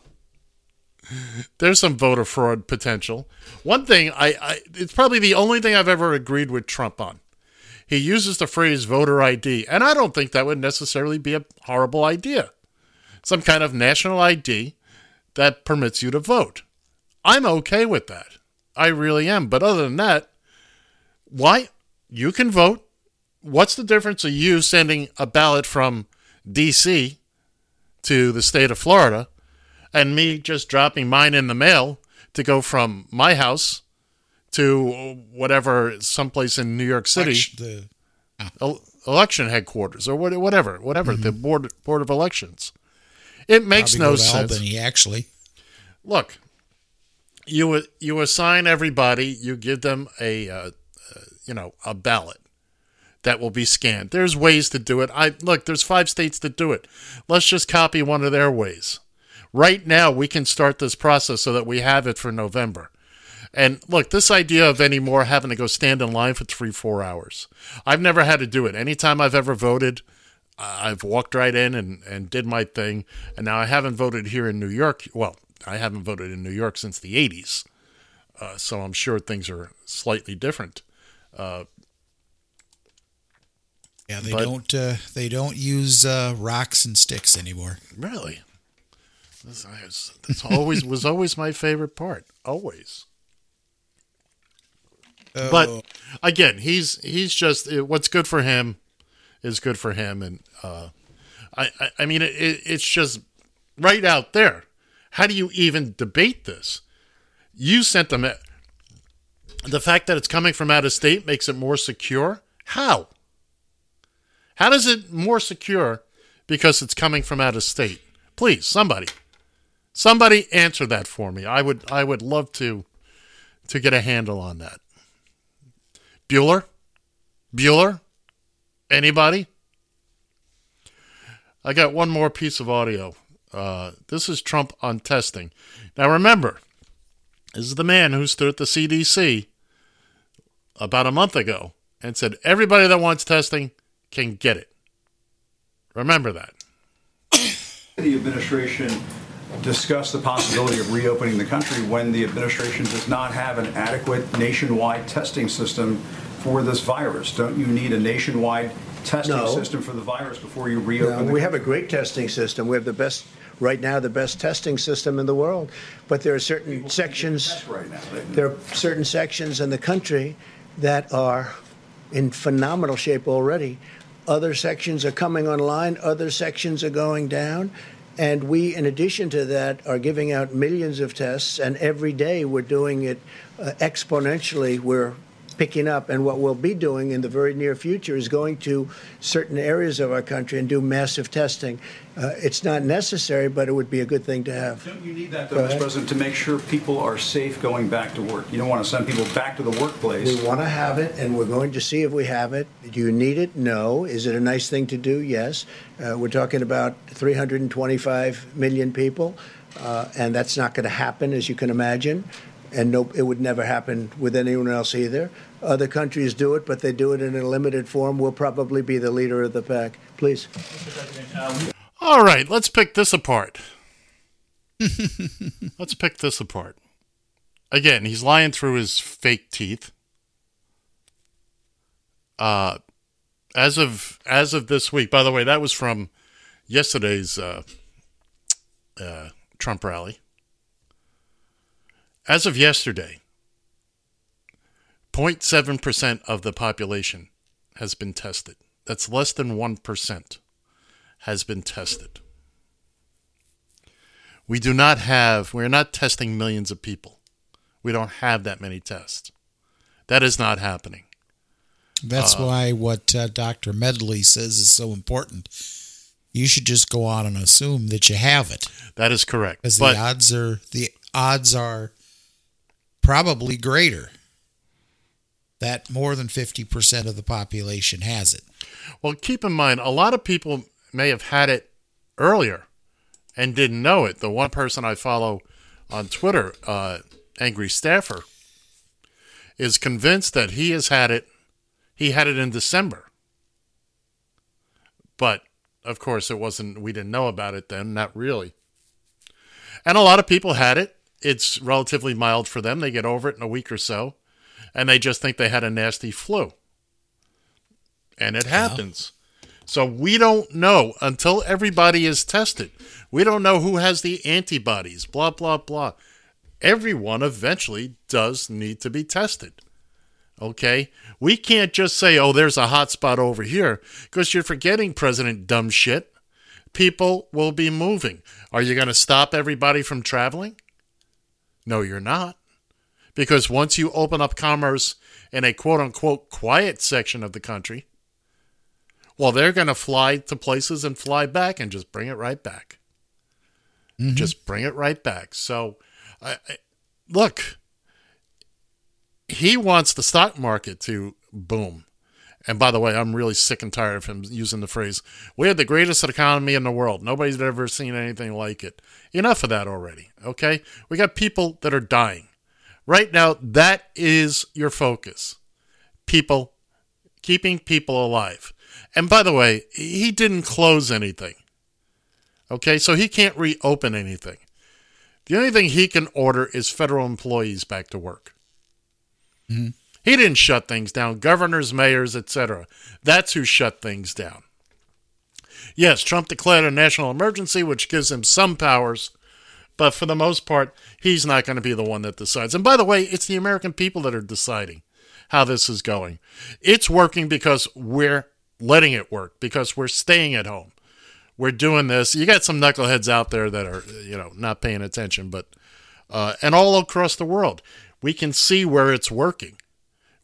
there's some voter fraud potential. One thing I, I it's probably the only thing I've ever agreed with Trump on. He uses the phrase voter ID, and I don't think that would necessarily be a horrible idea. Some kind of national ID that permits you to vote. I'm okay with that. I really am. But other than that, why you can vote. What's the difference of you sending a ballot from DC to the state of Florida and me just dropping mine in the mail to go from my house to whatever someplace in New York City? The- el- election headquarters or what- whatever whatever the board board of elections. It makes Probably no sense. Albany, actually. look you you assign everybody you give them a uh, uh, you know a ballot that will be scanned there's ways to do it i look there's five states that do it let's just copy one of their ways right now we can start this process so that we have it for november and look this idea of anymore having to go stand in line for three four hours i've never had to do it anytime i've ever voted I've walked right in and, and did my thing. And now I haven't voted here in New York. Well, I haven't voted in New York since the 80s. Uh, so I'm sure things are slightly different. Uh, Yeah, they But- don't uh, they don't use uh, rocks and sticks anymore. really? This, was, always was always my favorite part. Always. Oh. But again, he's he's just what's good for him is good for him, and uh, I, I I mean it, it, it's just right out there. How do you even debate this? You sent them. The fact that it's coming from out of state makes it more secure. How? How does it more secure because it's coming from out of state? Please, somebody, somebody answer that for me. I would I would love to to get a handle on that. Bueller? Bueller? Anybody? I got one more piece of audio. Uh, this is Trump on testing. Now remember, this is the man who stood at the CDC about a month ago and said everybody that wants testing can get it. Remember that. The administration discussed the possibility of reopening the country when the administration does not have an adequate nationwide testing system for this virus. Don't you need a nationwide testing No. system for the virus before you No, reopen the we have a great testing system. We have the best, right now, the best testing system in the world. But there are certain sections, right now? there are certain sections in the country that are in phenomenal shape already. Other sections are coming online, other sections are going down. And we, in addition to that, are giving out millions of tests, and every day we're doing it uh, exponentially. We're picking up, and what we'll be doing in the very near future is going to certain areas of our country and do massive testing. Uh, it's not necessary, but it would be a good thing to have. Don't you need that, though, Mr. President, to make sure people are safe going back to work? You don't want to send people back to the workplace. We want to have it, and we're going to see if we have it. Do you need it? No. Is it a nice thing to do? Yes. Uh, we're talking about 325 million people, uh, and that's not going to happen, as you can imagine. And no, it would never happen with anyone else either. Other countries do it, but they do it in a limited form. We'll probably be the leader of the pack. Please. All right, let's pick this apart. (laughs) let's pick this apart. Again, he's lying through his fake teeth. Uh, as of as of this week, by the way, that was from yesterday's uh, uh, Trump rally. As of yesterday, 0.7 percent of the population has been tested. That's less than one percent has been tested. We do not have, we're not testing millions of people. We don't have that many tests. That is not happening. That's Uh, why what uh, Dr. Medley says is so important. You should just go on and assume that you have it. That is correct. Because the odds are the odds are probably greater that more than 50% of the population has it. Well, keep in mind, a lot of people may have had it earlier and didn't know it. The one person I follow on Twitter, uh, Angry Staffer, is convinced that he has had it. He had it in December. But, of course, it wasn't, we didn't know about it then, not really. And a lot of people had it. It's relatively mild for them. They get over it in a week or so, and they just think they had a nasty flu and it happens. So we don't know until everybody is tested. We don't know who has the antibodies, blah, blah, blah. Everyone eventually does need to be tested. Okay? We can't just say, oh, there's a hot spot over here because you're forgetting, President Dumb Shit. People will be moving. Are you going to stop everybody from traveling? No, you're not. Because once you open up commerce in a quote unquote quiet section of the country, well, they're going to fly to places and fly back and just bring it right back. Mm-hmm. Just bring it right back. So, I, I, look, he wants the stock market to boom. And by the way, I'm really sick and tired of him using the phrase, we have the greatest economy in the world. Nobody's ever seen anything like it. Enough of that already, okay? We got people that are dying. Right now, that is your focus. People, keeping people alive. And by the way, he didn't close anything. Okay, so he can't reopen anything. The only thing he can order is federal employees back to work. Mhm. He didn't shut things down. Governors, mayors, etc. That's who shut things down. Yes, Trump declared a national emergency, which gives him some powers, but for the most part, he's not going to be the one that decides. And by the way, it's the American people that are deciding how this is going. It's working because we're letting it work, because we're staying at home. We're doing this. You got some knuckleheads out there that are, you know, not paying attention, but, uh, and all across the world, we can see where it's working.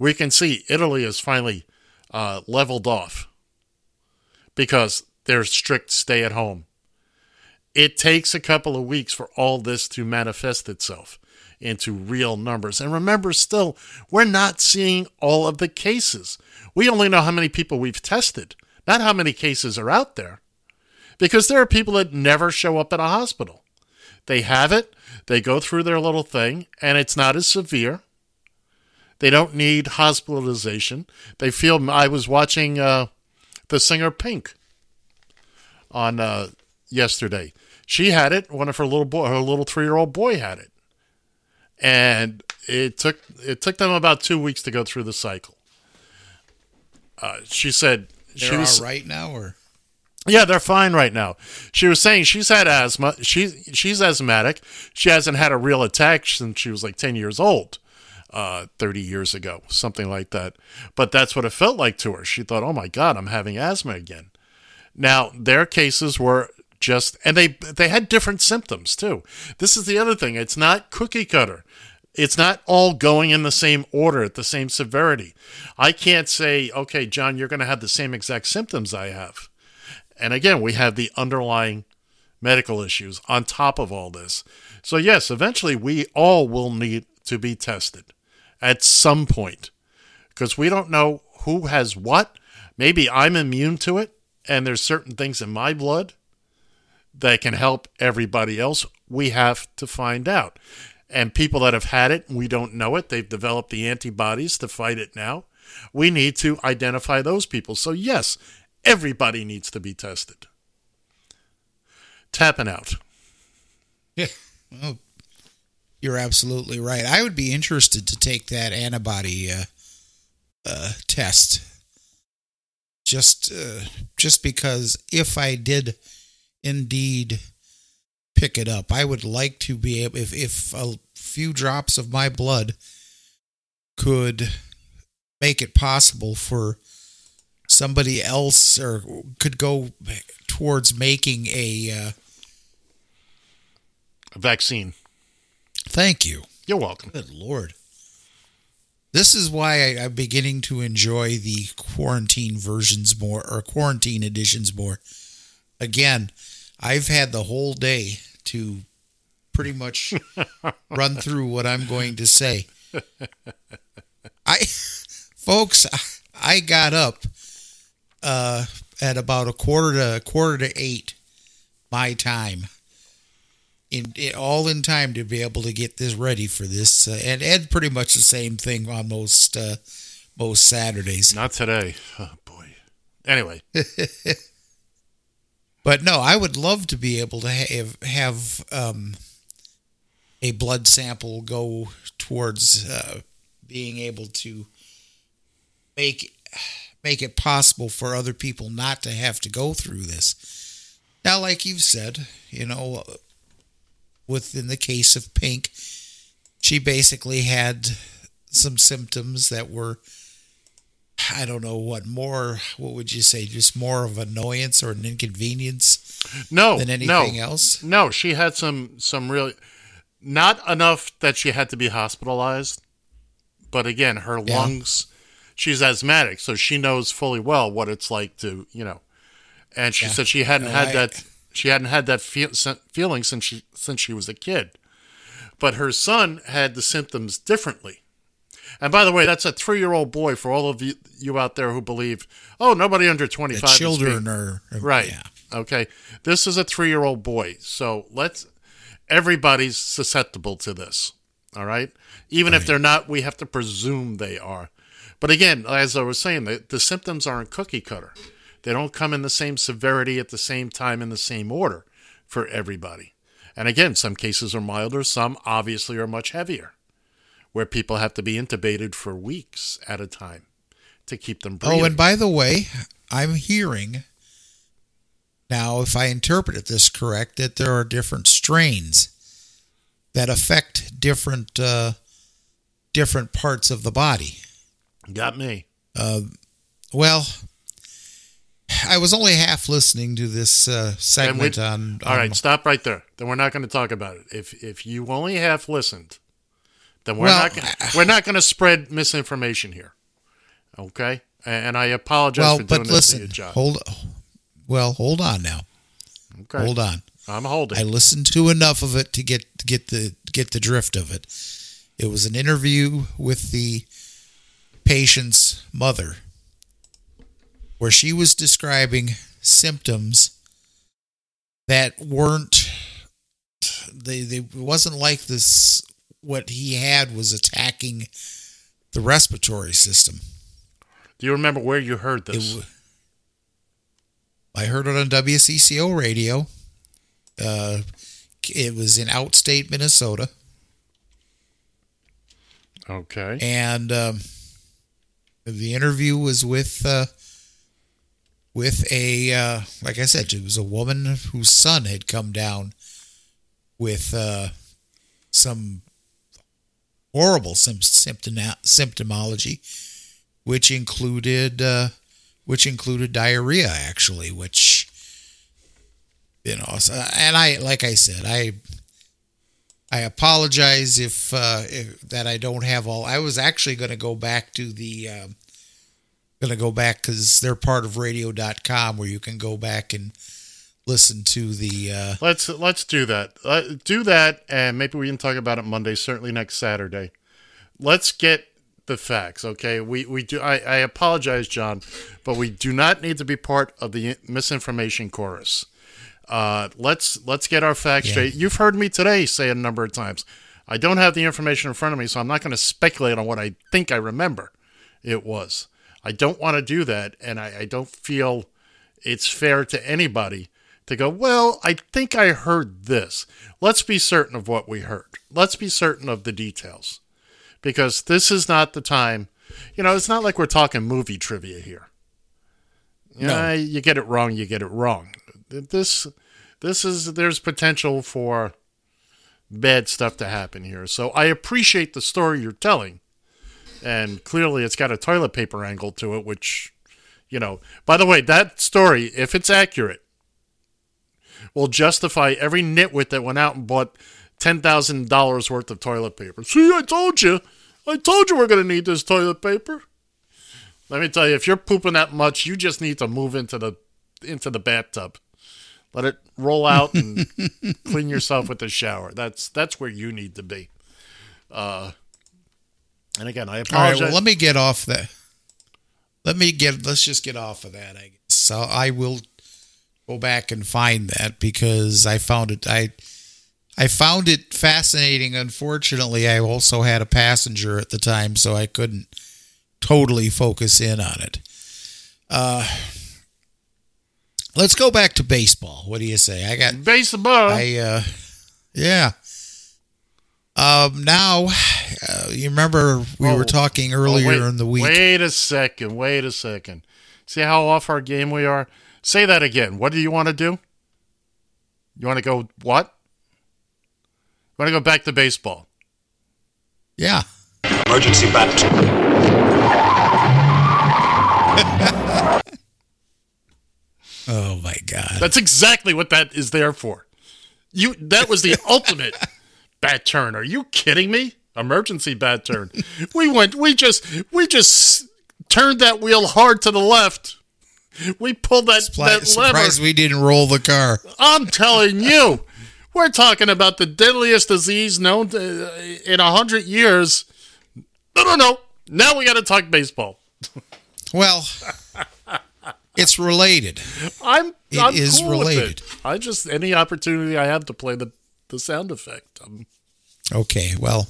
We can see Italy is finally uh, leveled off because they're strict stay at home. It takes a couple of weeks for all this to manifest itself into real numbers. And remember, still, we're not seeing all of the cases. We only know how many people we've tested, not how many cases are out there. Because there are people that never show up at a hospital. They have it, they go through their little thing, and it's not as severe. They don't need hospitalization. They feel. I was watching uh, the singer Pink on uh, yesterday. She had it. One of her little boy, her little three-year-old boy had it, and it took it took them about two weeks to go through the cycle. Uh, she said she They're was all right now, or yeah, they're fine right now. She was saying she's had asthma. She's she's asthmatic. She hasn't had a real attack since she was like ten years old, uh, thirty years ago, something like that. But that's what it felt like to her. She thought, "Oh my God, I'm having asthma again." Now their cases were just and they they had different symptoms too. This is the other thing. It's not cookie cutter. It's not all going in the same order at the same severity. I can't say, okay, John, you're going to have the same exact symptoms I have. And again, we have the underlying medical issues on top of all this. So, yes, eventually we all will need to be tested at some point because we don't know who has what. Maybe I'm immune to it, and there's certain things in my blood that can help everybody else. We have to find out. And people that have had it, we don't know it, they've developed the antibodies to fight it now. We need to identify those people. So, yes, everybody needs to be tested. Tapping out. Yeah. Well, you're absolutely right. I would be interested to take that antibody uh, uh, test, just uh, just because if I did indeed pick it up, I would like to be able if if a few drops of my blood could make it possible for somebody else or could go towards making a uh, A vaccine. Thank you. You're welcome. Good Lord. This is why I, I'm beginning to enjoy the quarantine versions more or quarantine editions more. Again, I've had the whole day to pretty much (laughs) run through what I'm going to say. I, folks, I got up uh, at about a quarter to a quarter to eight my time. In, in all in time to be able to get this ready for this, uh, and Ed pretty much the same thing on most uh, most Saturdays. Not today. Oh, boy. Anyway. (laughs) But no, I would love to be able to have have um, a blood sample go towards uh, being able to make make it possible for other people not to have to go through this. Now, like you've said, you know, within the case of Pink, she basically had some symptoms that were I don't know what more. What would you say? Just more of annoyance or an inconvenience? No, than anything no, else. No, she had some some really not enough that she had to be hospitalized. But again, her Yeah. lungs. She's asthmatic, so she knows fully well what it's like to you know. And she Yeah. said she hadn't No, had I- that. She hadn't had that feel, feeling since she since she was a kid. But her son had the symptoms differently. And by the way, that's a three-year-old boy. For all of you, you out there who believe, oh, nobody under twenty-five. is children being-" are- are- right. yeah. Okay. This is a three-year-old boy, so let's. Everybody's susceptible to this. All right. Even if they're not, we have to presume they are. But again, as I was saying, the, the symptoms aren't cookie cutter. They don't come in the same severity at the same time in the same order for everybody. And again, some cases are milder, some obviously are much heavier, where people have to be intubated for weeks at a time to keep them breathing. Oh, and by the way, I'm hearing now, if I interpreted this correct, that there are different strains that affect different uh, different parts of the body. Got me. Uh, well, I was only half listening to this uh, segment we- on, All on- right, stop right there. Then we're not going to talk about it. If if you only half listened, then we're Well, not gonna, we're not going to spread misinformation here. Okay, and I apologize Well, for but doing this to listen, you, John. hold. Well, hold on now. Okay. Hold on. I'm holding. I listened to enough of it to get to get the get the drift of it. It was an interview with the patient's mother where she was describing symptoms that weren't they they it wasn't like this what he had was attacking the respiratory system. Do you remember where you heard this? I heard it on WCCO radio. Uh, it was in outstate Minnesota, okay. and um, the interview was with uh, with a uh, like I said, it was a woman whose son had come down with uh, some horrible symptom symptomology, which included uh, which included diarrhea actually, which You know, and I, like I said, I, I apologize if, uh, if that I don't have all. I was actually going to go back to the, um, going to go back because they're part of Radio.com where you can go back and listen to the. Uh, Let's let's do that. Uh, do that, and maybe we can talk about it Monday. Certainly next Saturday. Let's get the facts, okay? We we do. I, I apologize, John, but we do not need to be part of the misinformation chorus. Uh, let's let's get our facts Yeah. straight. You've heard me today say it a number of times. I don't have the information in front of me, so I'm not going to speculate on what I think I remember it was. I don't want to do that, and I, I don't feel it's fair to anybody to go, well, I think I heard this. Let's be certain of what we heard. Let's be certain of the details. Because this is not the time. You know, it's not like we're talking movie trivia here. You, No. know, you get it wrong, you get it wrong. This this is there's potential for bad stuff to happen here. So I appreciate the story you're telling. And clearly it's got a toilet paper angle to it, which, you know, by the way, that story, if it's accurate, will justify every nitwit that went out and bought $10,000 worth of toilet paper. See, I told you. I told you we're going to need this toilet paper. Let me tell you, if you're pooping that much, you just need to move into the into the bathtub. Let it roll out and (laughs) clean yourself with the shower. That's that's where you need to be. Uh, and again, I apologize. all right, well, let me get off that. Let me get. Let's just get off of that. I guess. So I will go back and find that because I found it. I I found it fascinating. Unfortunately, I also had a passenger at the time, so I couldn't totally focus in on it. Uh, let's go back to baseball. What do you say? I got baseball. I uh, yeah. Um, now uh, you remember we Oh, were talking earlier oh, wait- in the week. Wait a second. Wait a second. See how off our game we are? Say that again. What do you want to do? You want to go what? You want to go back to baseball? Yeah. Emergency bat. (laughs) Oh my God. That's exactly what that is there for. You that was the (laughs) ultimate bat turn. Are you kidding me? Emergency bad turn. (laughs) We went we just we just turned that wheel hard to the left. We pulled that, that lever. surprised we didn't roll the car. I'm telling you, we're talking about the deadliest disease known to, in a hundred years. No, no, no. Now we got to talk baseball. Well, it's related. I'm. It I'm is cool related. it. I just any opportunity I have to play the the sound effect. I'm, Okay, well,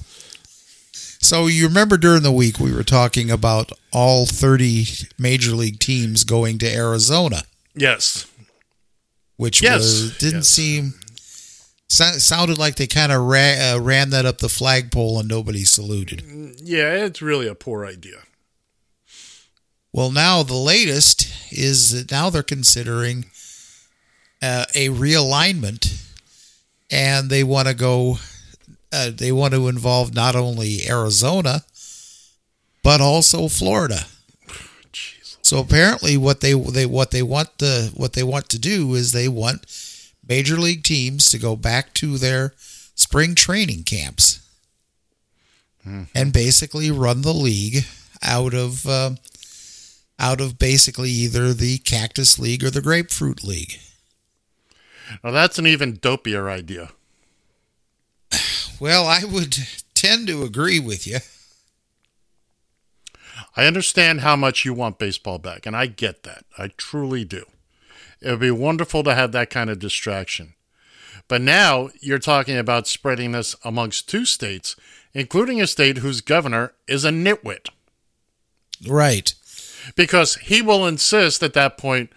so you remember during the week we were talking about all 30 major league teams going to Arizona, yes. which Yes, was didn't yes. seem sounded like they kind of ra- uh, ran that up the flagpole and nobody saluted. Yeah, it's really a poor idea. Well, now the latest is that now they're considering uh, a realignment, and they want to go. Uh, they want to involve not only Arizona, but also Florida. So apparently, what they they what they want the what they want to do is they want major league teams to go back to their spring training camps and basically run the league out of um out of basically either the Cactus League or the Grapefruit League. Now that's an even dopier idea. Well, I would tend to agree with you. I understand how much you want baseball back, and I get that. I truly do. It would be wonderful to have that kind of distraction. But now you're talking about spreading this amongst two states, including a state whose governor is a nitwit. Right. Because he will insist at that point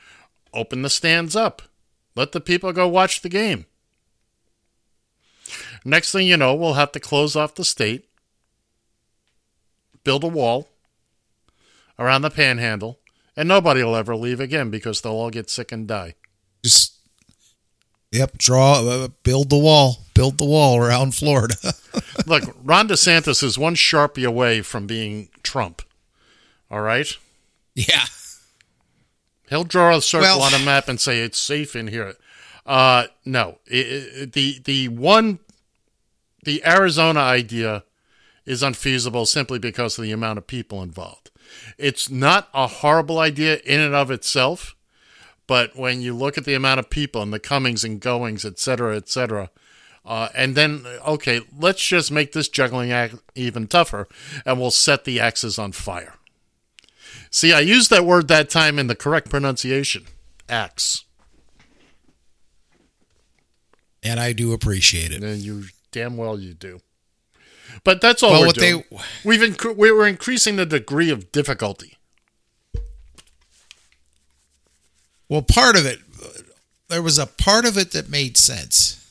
open the stands up, let the people go watch the game. Next thing you know, we'll have to close off the state, build a wall around the panhandle, and nobody will ever leave again because they'll all get sick and die. Just yep, draw uh, build the wall, build the wall around Florida. (laughs) Look, Ron DeSantis is one sharpie away from being Trump. All right? Yeah. He'll draw a circle Well- on a map and say it's safe in here. Uh, no, I- I- the the one, the Arizona idea is unfeasible simply because of the amount of people involved. It's not a horrible idea in and of itself, but when you look at the amount of people and the comings and goings, et cetera, et cetera, uh, and then okay, let's just make this juggling act even tougher, and we'll set the axes on fire. See, I used that word that time in the correct pronunciation, axe. And I do appreciate it. And you damn well you do. But that's all Well, we're doing. they- We've incre- we we're increasing the degree of difficulty. Well, part of it, there was a part of it that made sense.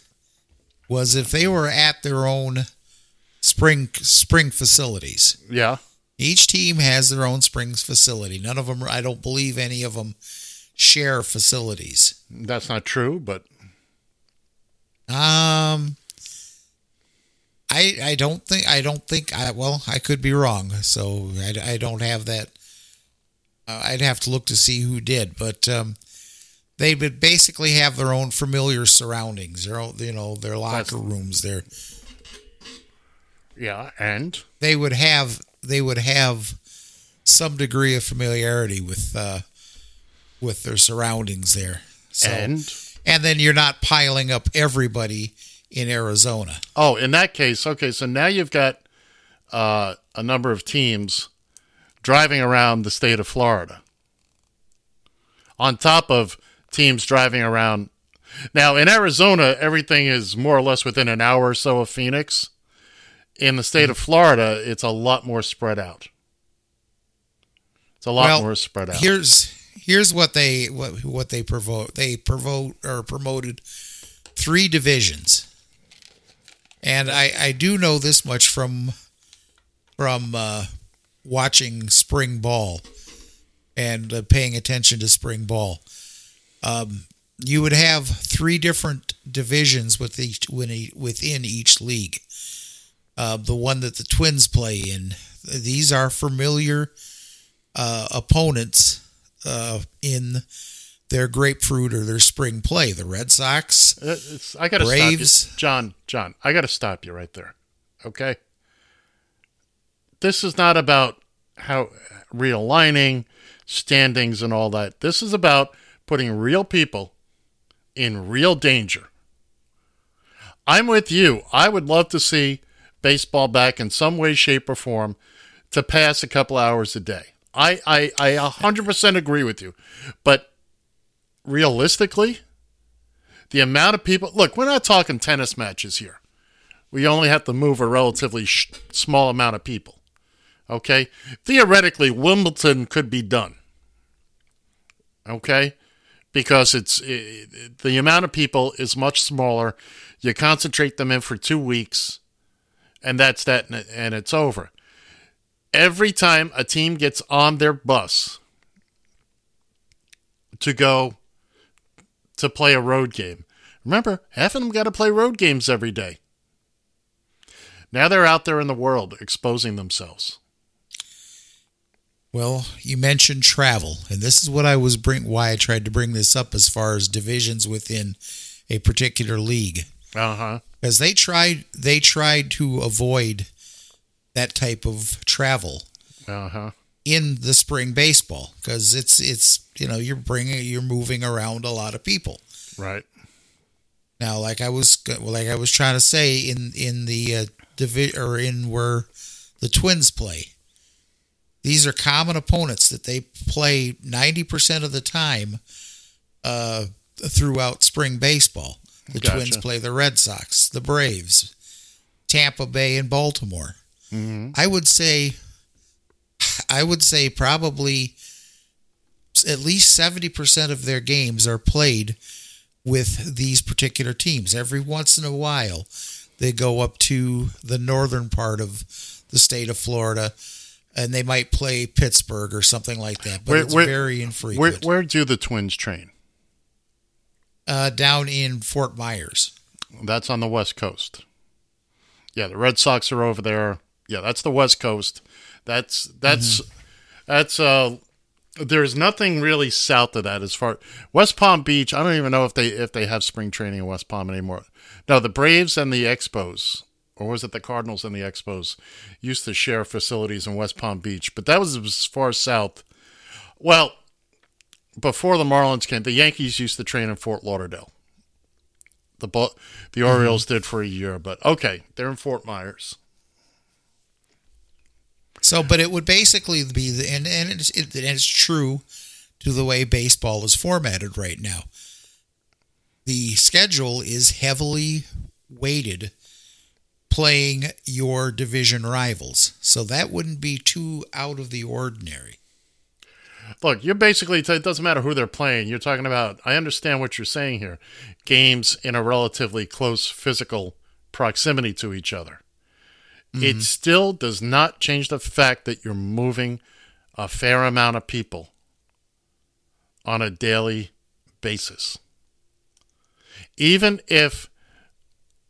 Was if they were at their own spring spring facilities. Yeah. Each team has their own springs facility. None of them, I don't believe any of them share facilities. That's not true, but Um, I I don't think I don't think I well I could be wrong. So I, I don't have that. Uh, I'd have to look to see who did, but um, they would basically have their own familiar surroundings. Their own, you know their locker rooms. Their yeah, and they would have they would have some degree of familiarity with uh, with their surroundings there. So, And? and then you're not piling up everybody in Arizona. Oh, in that case, okay, so now you've got uh, a number of teams driving around the state of Florida. On top of teams driving around. Now, in Arizona, everything is more or less within an hour or so of Phoenix. In the state of Florida, it's a lot more spread out. It's a lot Well, more spread out. Here's here's what they what what they provoke they provoke or promoted three divisions, and I I do know this much from from uh, watching spring ball and uh, paying attention to spring ball. Um, you would have three different divisions with each within each league. Uh, the one that the Twins play in, these are familiar uh, opponents uh, in their grapefruit or their spring play. The Red Sox, Uh, it's- I got to stop you. John, John, I got to stop you right there. Okay? This is not about how realigning standings and all that. This is about putting real people in real danger. I'm with you. I would love to see baseball back in some way, shape, or form to pass a couple hours a day. I, I, I 100% agree with you. But realistically, the amount of people look, we're not talking tennis matches here. We only have to move a relatively sh- small amount of people. Okay? Theoretically, Wimbledon could be done. Okay? Because it's it, the amount of people is much smaller. You concentrate them in for 2 weeks and that's that and it- and it's over. Every time a team gets on their bus to go to play a road game. Remember, half of them got to play road games every day. Now they're out there in the world exposing themselves. Well, you mentioned travel, and this is what I was bring why I tried to bring this up as far as divisions within a particular league. Uh huh. Because they tried they tried to avoid that type of travel Uh huh. in the spring baseball because it's it's you know you're bringing you're moving around a lot of people. Right. Now, like I was like I was trying to say in in the uh, divi- or in where the Twins play, these are common opponents that they play ninety percent of the time uh, throughout spring baseball. The Gotcha. Twins play the Red Sox, the Braves, Tampa Bay, and Baltimore. Mm-hmm. I would say, I would say probably at least seventy percent of their games are played with these particular teams. Every once in a while, they go up to the northern part of the state of Florida, and they might play Pittsburgh or something like that. But it's very Where, infrequent. where do the Twins train? uh, down in Fort Myers. That's on the West Coast. Yeah, the Red Sox are over there. Yeah, that's the West Coast. That's that's Mm-hmm. that's uh There's nothing really south of that as far West Palm Beach. I don't even know if they if they have spring training in West Palm anymore. No, the Braves and the Expos, or was it the Cardinals and the Expos, used to share facilities in West Palm Beach, but that was as far south. Well, before the Marlins came, the Yankees used to train in Fort Lauderdale. The the Orioles mm-hmm. did for a year, but okay, they're in Fort Myers. So, but it would basically be the and and it's, it, and it's true to the way baseball is formatted right now. The schedule is heavily weighted playing your division rivals, so that wouldn't be too out of the ordinary. Look, you're basically, it doesn't matter who they're playing. You're talking about, I understand what you're saying here games in a relatively close physical proximity to each other. It mm-hmm. still does not change the fact that you're moving a fair amount of people on a daily basis. Even if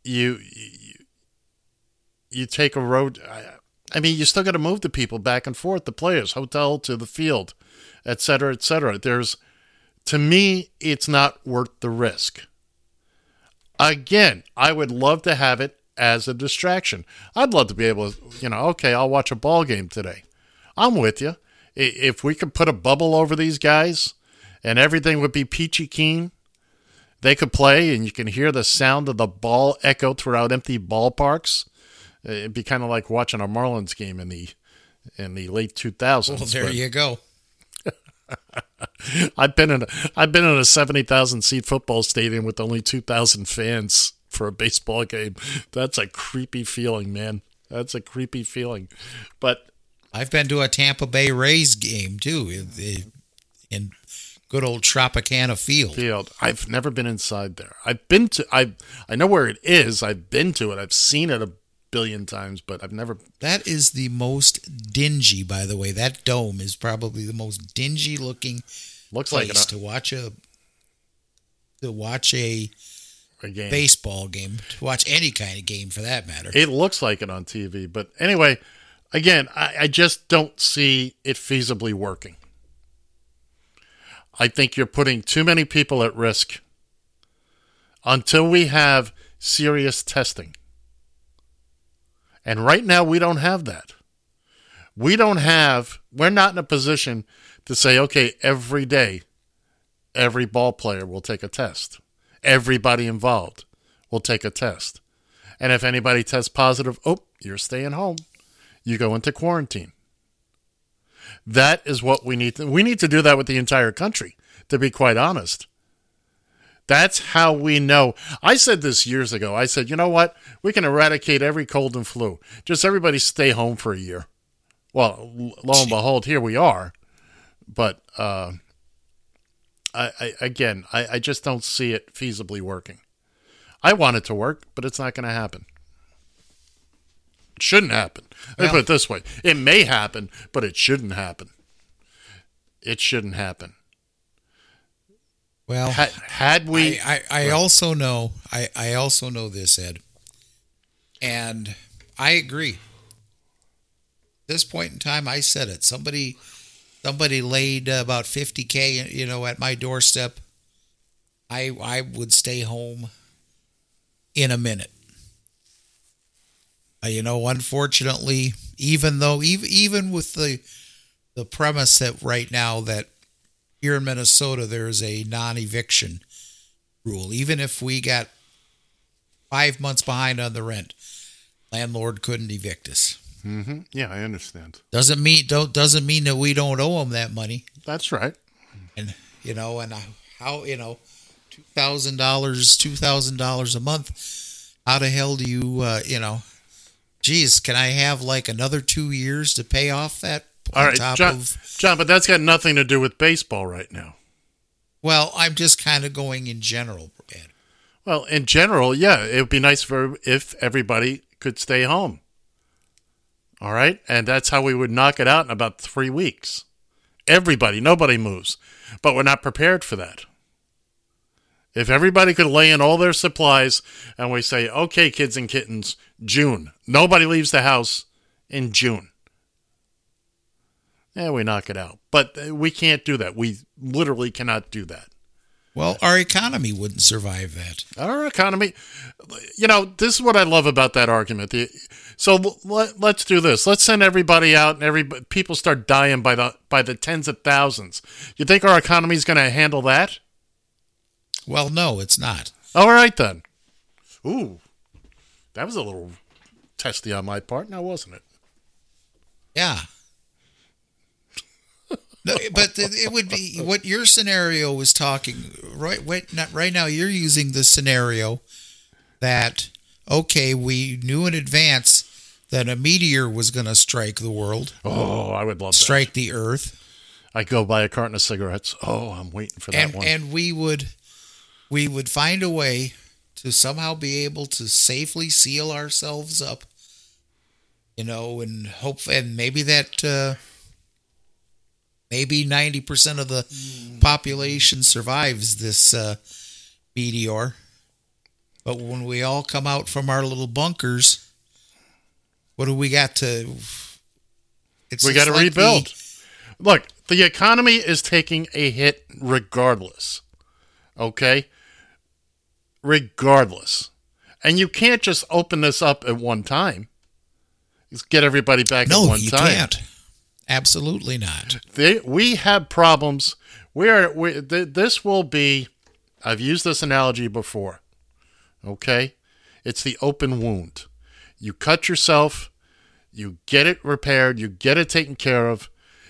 you you, you take a road, I, I mean, you still got to move the people back and forth, the players, hotel to the field, et cetera, et cetera. There's, to me, it's not worth the risk. Again, I would love to have it as a distraction. I'd love to be able to, you know, okay, I'll watch a ball game today. I'm with you. If we could put a bubble over these guys and everything would be peachy keen, they could play and you can hear the sound of the ball echo throughout empty ballparks. It'd be kind of like watching a Marlins game in the in the late 2000s. Well, there but- you go. (laughs) I've been in a, I've been in a seventy thousand seat football stadium with only two thousand fans for a baseball game. That's a creepy feeling, man. That's a creepy feeling. But I've been to a Tampa Bay Rays game too, in, in good old Tropicana Field. Field. I've never been inside there. I've been to I I know where it is. I've been to it. I've seen it a billion times, but I've never That is the most dingy, by the way. That dome is probably the most dingy looking looks like place it, to watch a to watch a, a game. baseball game, to watch any kind of game for that matter. It looks like it on TV, but anyway, again, I, I just don't see it feasibly working. I think you're putting too many people at risk until we have serious testing. And right now, we don't have that. We don't have, we're not in a position to say, okay, every day, every ball player will take a test. Everybody involved will take a test. And if anybody tests positive, oh, you're staying home. You go into quarantine. That is what we need to we need to do that with the entire country, to be quite honest. That's how we know. I said this years ago. I said, you know what? We can eradicate every cold and flu. Just everybody stay home for a year. Well, lo and (laughs) behold, here we are. But uh, I, I again, I, I just don't see it feasibly working. I want it to work, but it's not going to happen. It shouldn't happen. Let me put it this way: it may happen, but it shouldn't happen. It shouldn't happen. Well, had, had we, I, I, I also know I, I also know this, Ed. And I agree. At this point in time, I said it. Somebody somebody laid about fifty K you know, at my doorstep. I I would stay home in a minute. Uh, you know, unfortunately, even though even even with the the premise that right now that here in Minnesota there's a non-eviction rule. Even if we got five months behind on the rent, landlord couldn't evict us. Hmm Yeah, I understand. Doesn't mean don't doesn't mean that we don't owe them that money. That's right. And you know, and how you know, two thousand dollars, two thousand dollars a month. How the hell do you, uh, you know? Geez, can I have like another two years to pay off that? All on right, top John, of John, but that's got nothing to do with baseball right now. well, I'm just kind of going in general, Ed. Well, in general, yeah, it would be nice for if everybody could stay home. All right, and that's how we would knock it out in about three weeks. Everybody, nobody moves, but we're not prepared for that. If everybody could lay in all their supplies and we say, okay, kids and kittens, June, nobody leaves the house in June. yeah, we knock it out. But uh, we can't do that. We literally cannot do that. Well, our economy wouldn't survive that. Our economy, you know, this is what I love about that argument. The, so let, let's do this. Let's send everybody out, and every people start dying by the by the tens of thousands. You think our economy is going to handle that? Well, no, it's not. All right then. Ooh, that was a little testy on my part, now wasn't it? Yeah. No, but it would be what your scenario was talking right. Wait, not right now. You're using the scenario that okay, we knew in advance that a meteor was going to strike the world. Oh, I would love strike that. the Earth. I go buy a carton of cigarettes. Oh, I'm waiting for that and, one. And we would, we would find a way to somehow be able to safely seal ourselves up. You know, and hope, and maybe that. Uh, maybe 90% of the population survives this uh, meteor. But when we all come out from our little bunkers, what do we got to? It's we got to like rebuild. The, Look, the economy is taking a hit regardless. Okay? Regardless. And you can't just open this up at one time. Just get everybody back no, at one you time. can't. Absolutely not. They, we have problems. We are. We, th- this will be. I've used this analogy before. Okay, it's the open wound. You cut yourself. You get it repaired. You get it taken care of.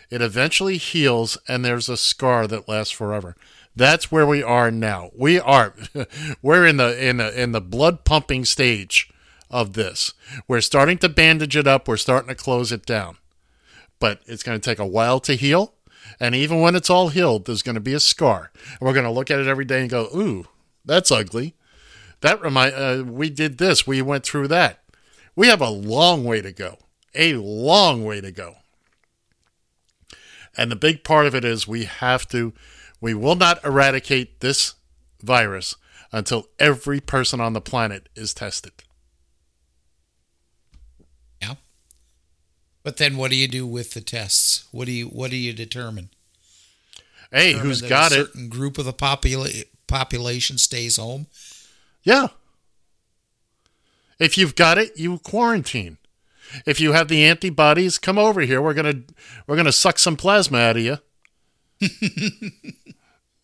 It eventually heals, and there's a scar that lasts forever. That's where we are now. We are. (laughs) we're in the in the in the blood pumping stage of this. We're starting to bandage it up. We're starting to close it down but it's going to take a while to heal. And even when it's all healed, there's going to be a scar. And we're going to look at it every day and go, ooh, that's ugly. That remind uh, we did this. We went through that. We have a long way to go. A long way to go. And the big part of it is we have to, we will not eradicate this virus until every person on the planet is tested. Yeah. But then, what do you do with the tests? What do you What do you determine? Hey, determine who's got a it? Certain group of the popula- population stays home. Yeah. If you've got it, you quarantine. If you have the antibodies, come over here. We're gonna we're gonna suck some plasma out of you. (laughs)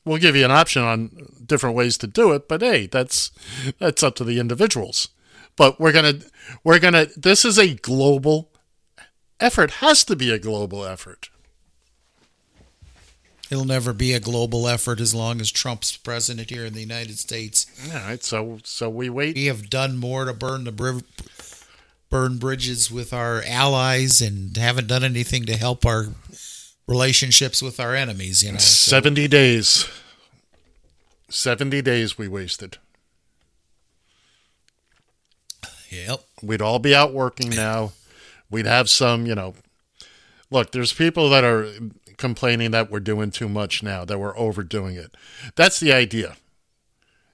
we'll give you an option on different ways to do it, but hey, that's that's up to the individuals. But we're gonna we're gonna. This is a global effort has to be a global effort. It'll never be a global effort as long as Trump's president here in the United States. All right, so so we wait. We have done more to burn the bri- burn bridges with our allies and haven't done anything to help our relationships with our enemies. You know, so. seventy days. Seventy days we wasted. Yep. We'd all be out working now. We'd have some, you know. Look, there's people that are complaining that we're doing too much now, that we're overdoing it. That's the idea.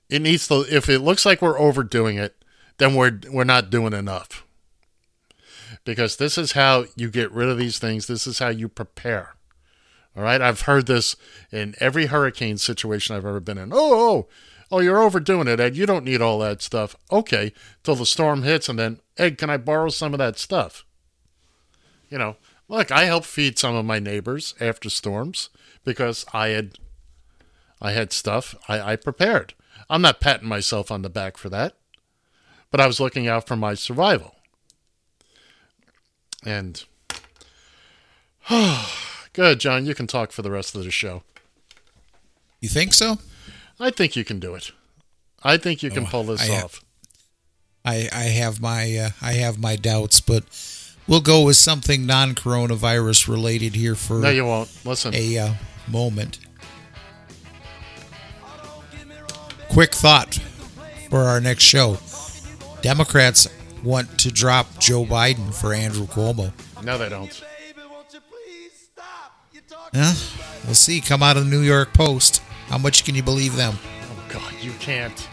It needs to if it looks like we're overdoing it, then we're we're not doing enough. Because this is how you get rid of these things. This is how you prepare. All right? I've heard this in every hurricane situation I've ever been in. Oh, oh, oh, oh you're overdoing it, Ed. You don't need all that stuff. Okay, till the storm hits and then, Ed, can I borrow some of that stuff? you know, look, I helped feed some of my neighbors after storms because I had I had stuff I, I prepared. I'm not patting myself on the back for that, but I was looking out for my survival. And (sighs) good, John, you can talk for the rest of the show. You think so? I think you can do it. I think you can oh, pull this I off. Have, I I have my uh, I have my doubts, but We'll go with something non-coronavirus related here for no, you won't. Listen, a uh, moment. Quick thought for our next show: Democrats want to drop Joe Biden for Andrew Cuomo. No, they don't. Yeah, we'll see. Come out of the New York Post. How much can you believe them? Oh God, you can't.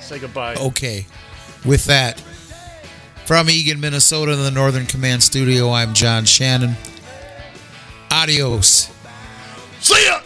Say goodbye. Okay. With that. From Eagan, Minnesota, in the Northern Command Studio, I'm John Shannon. Adios. See ya!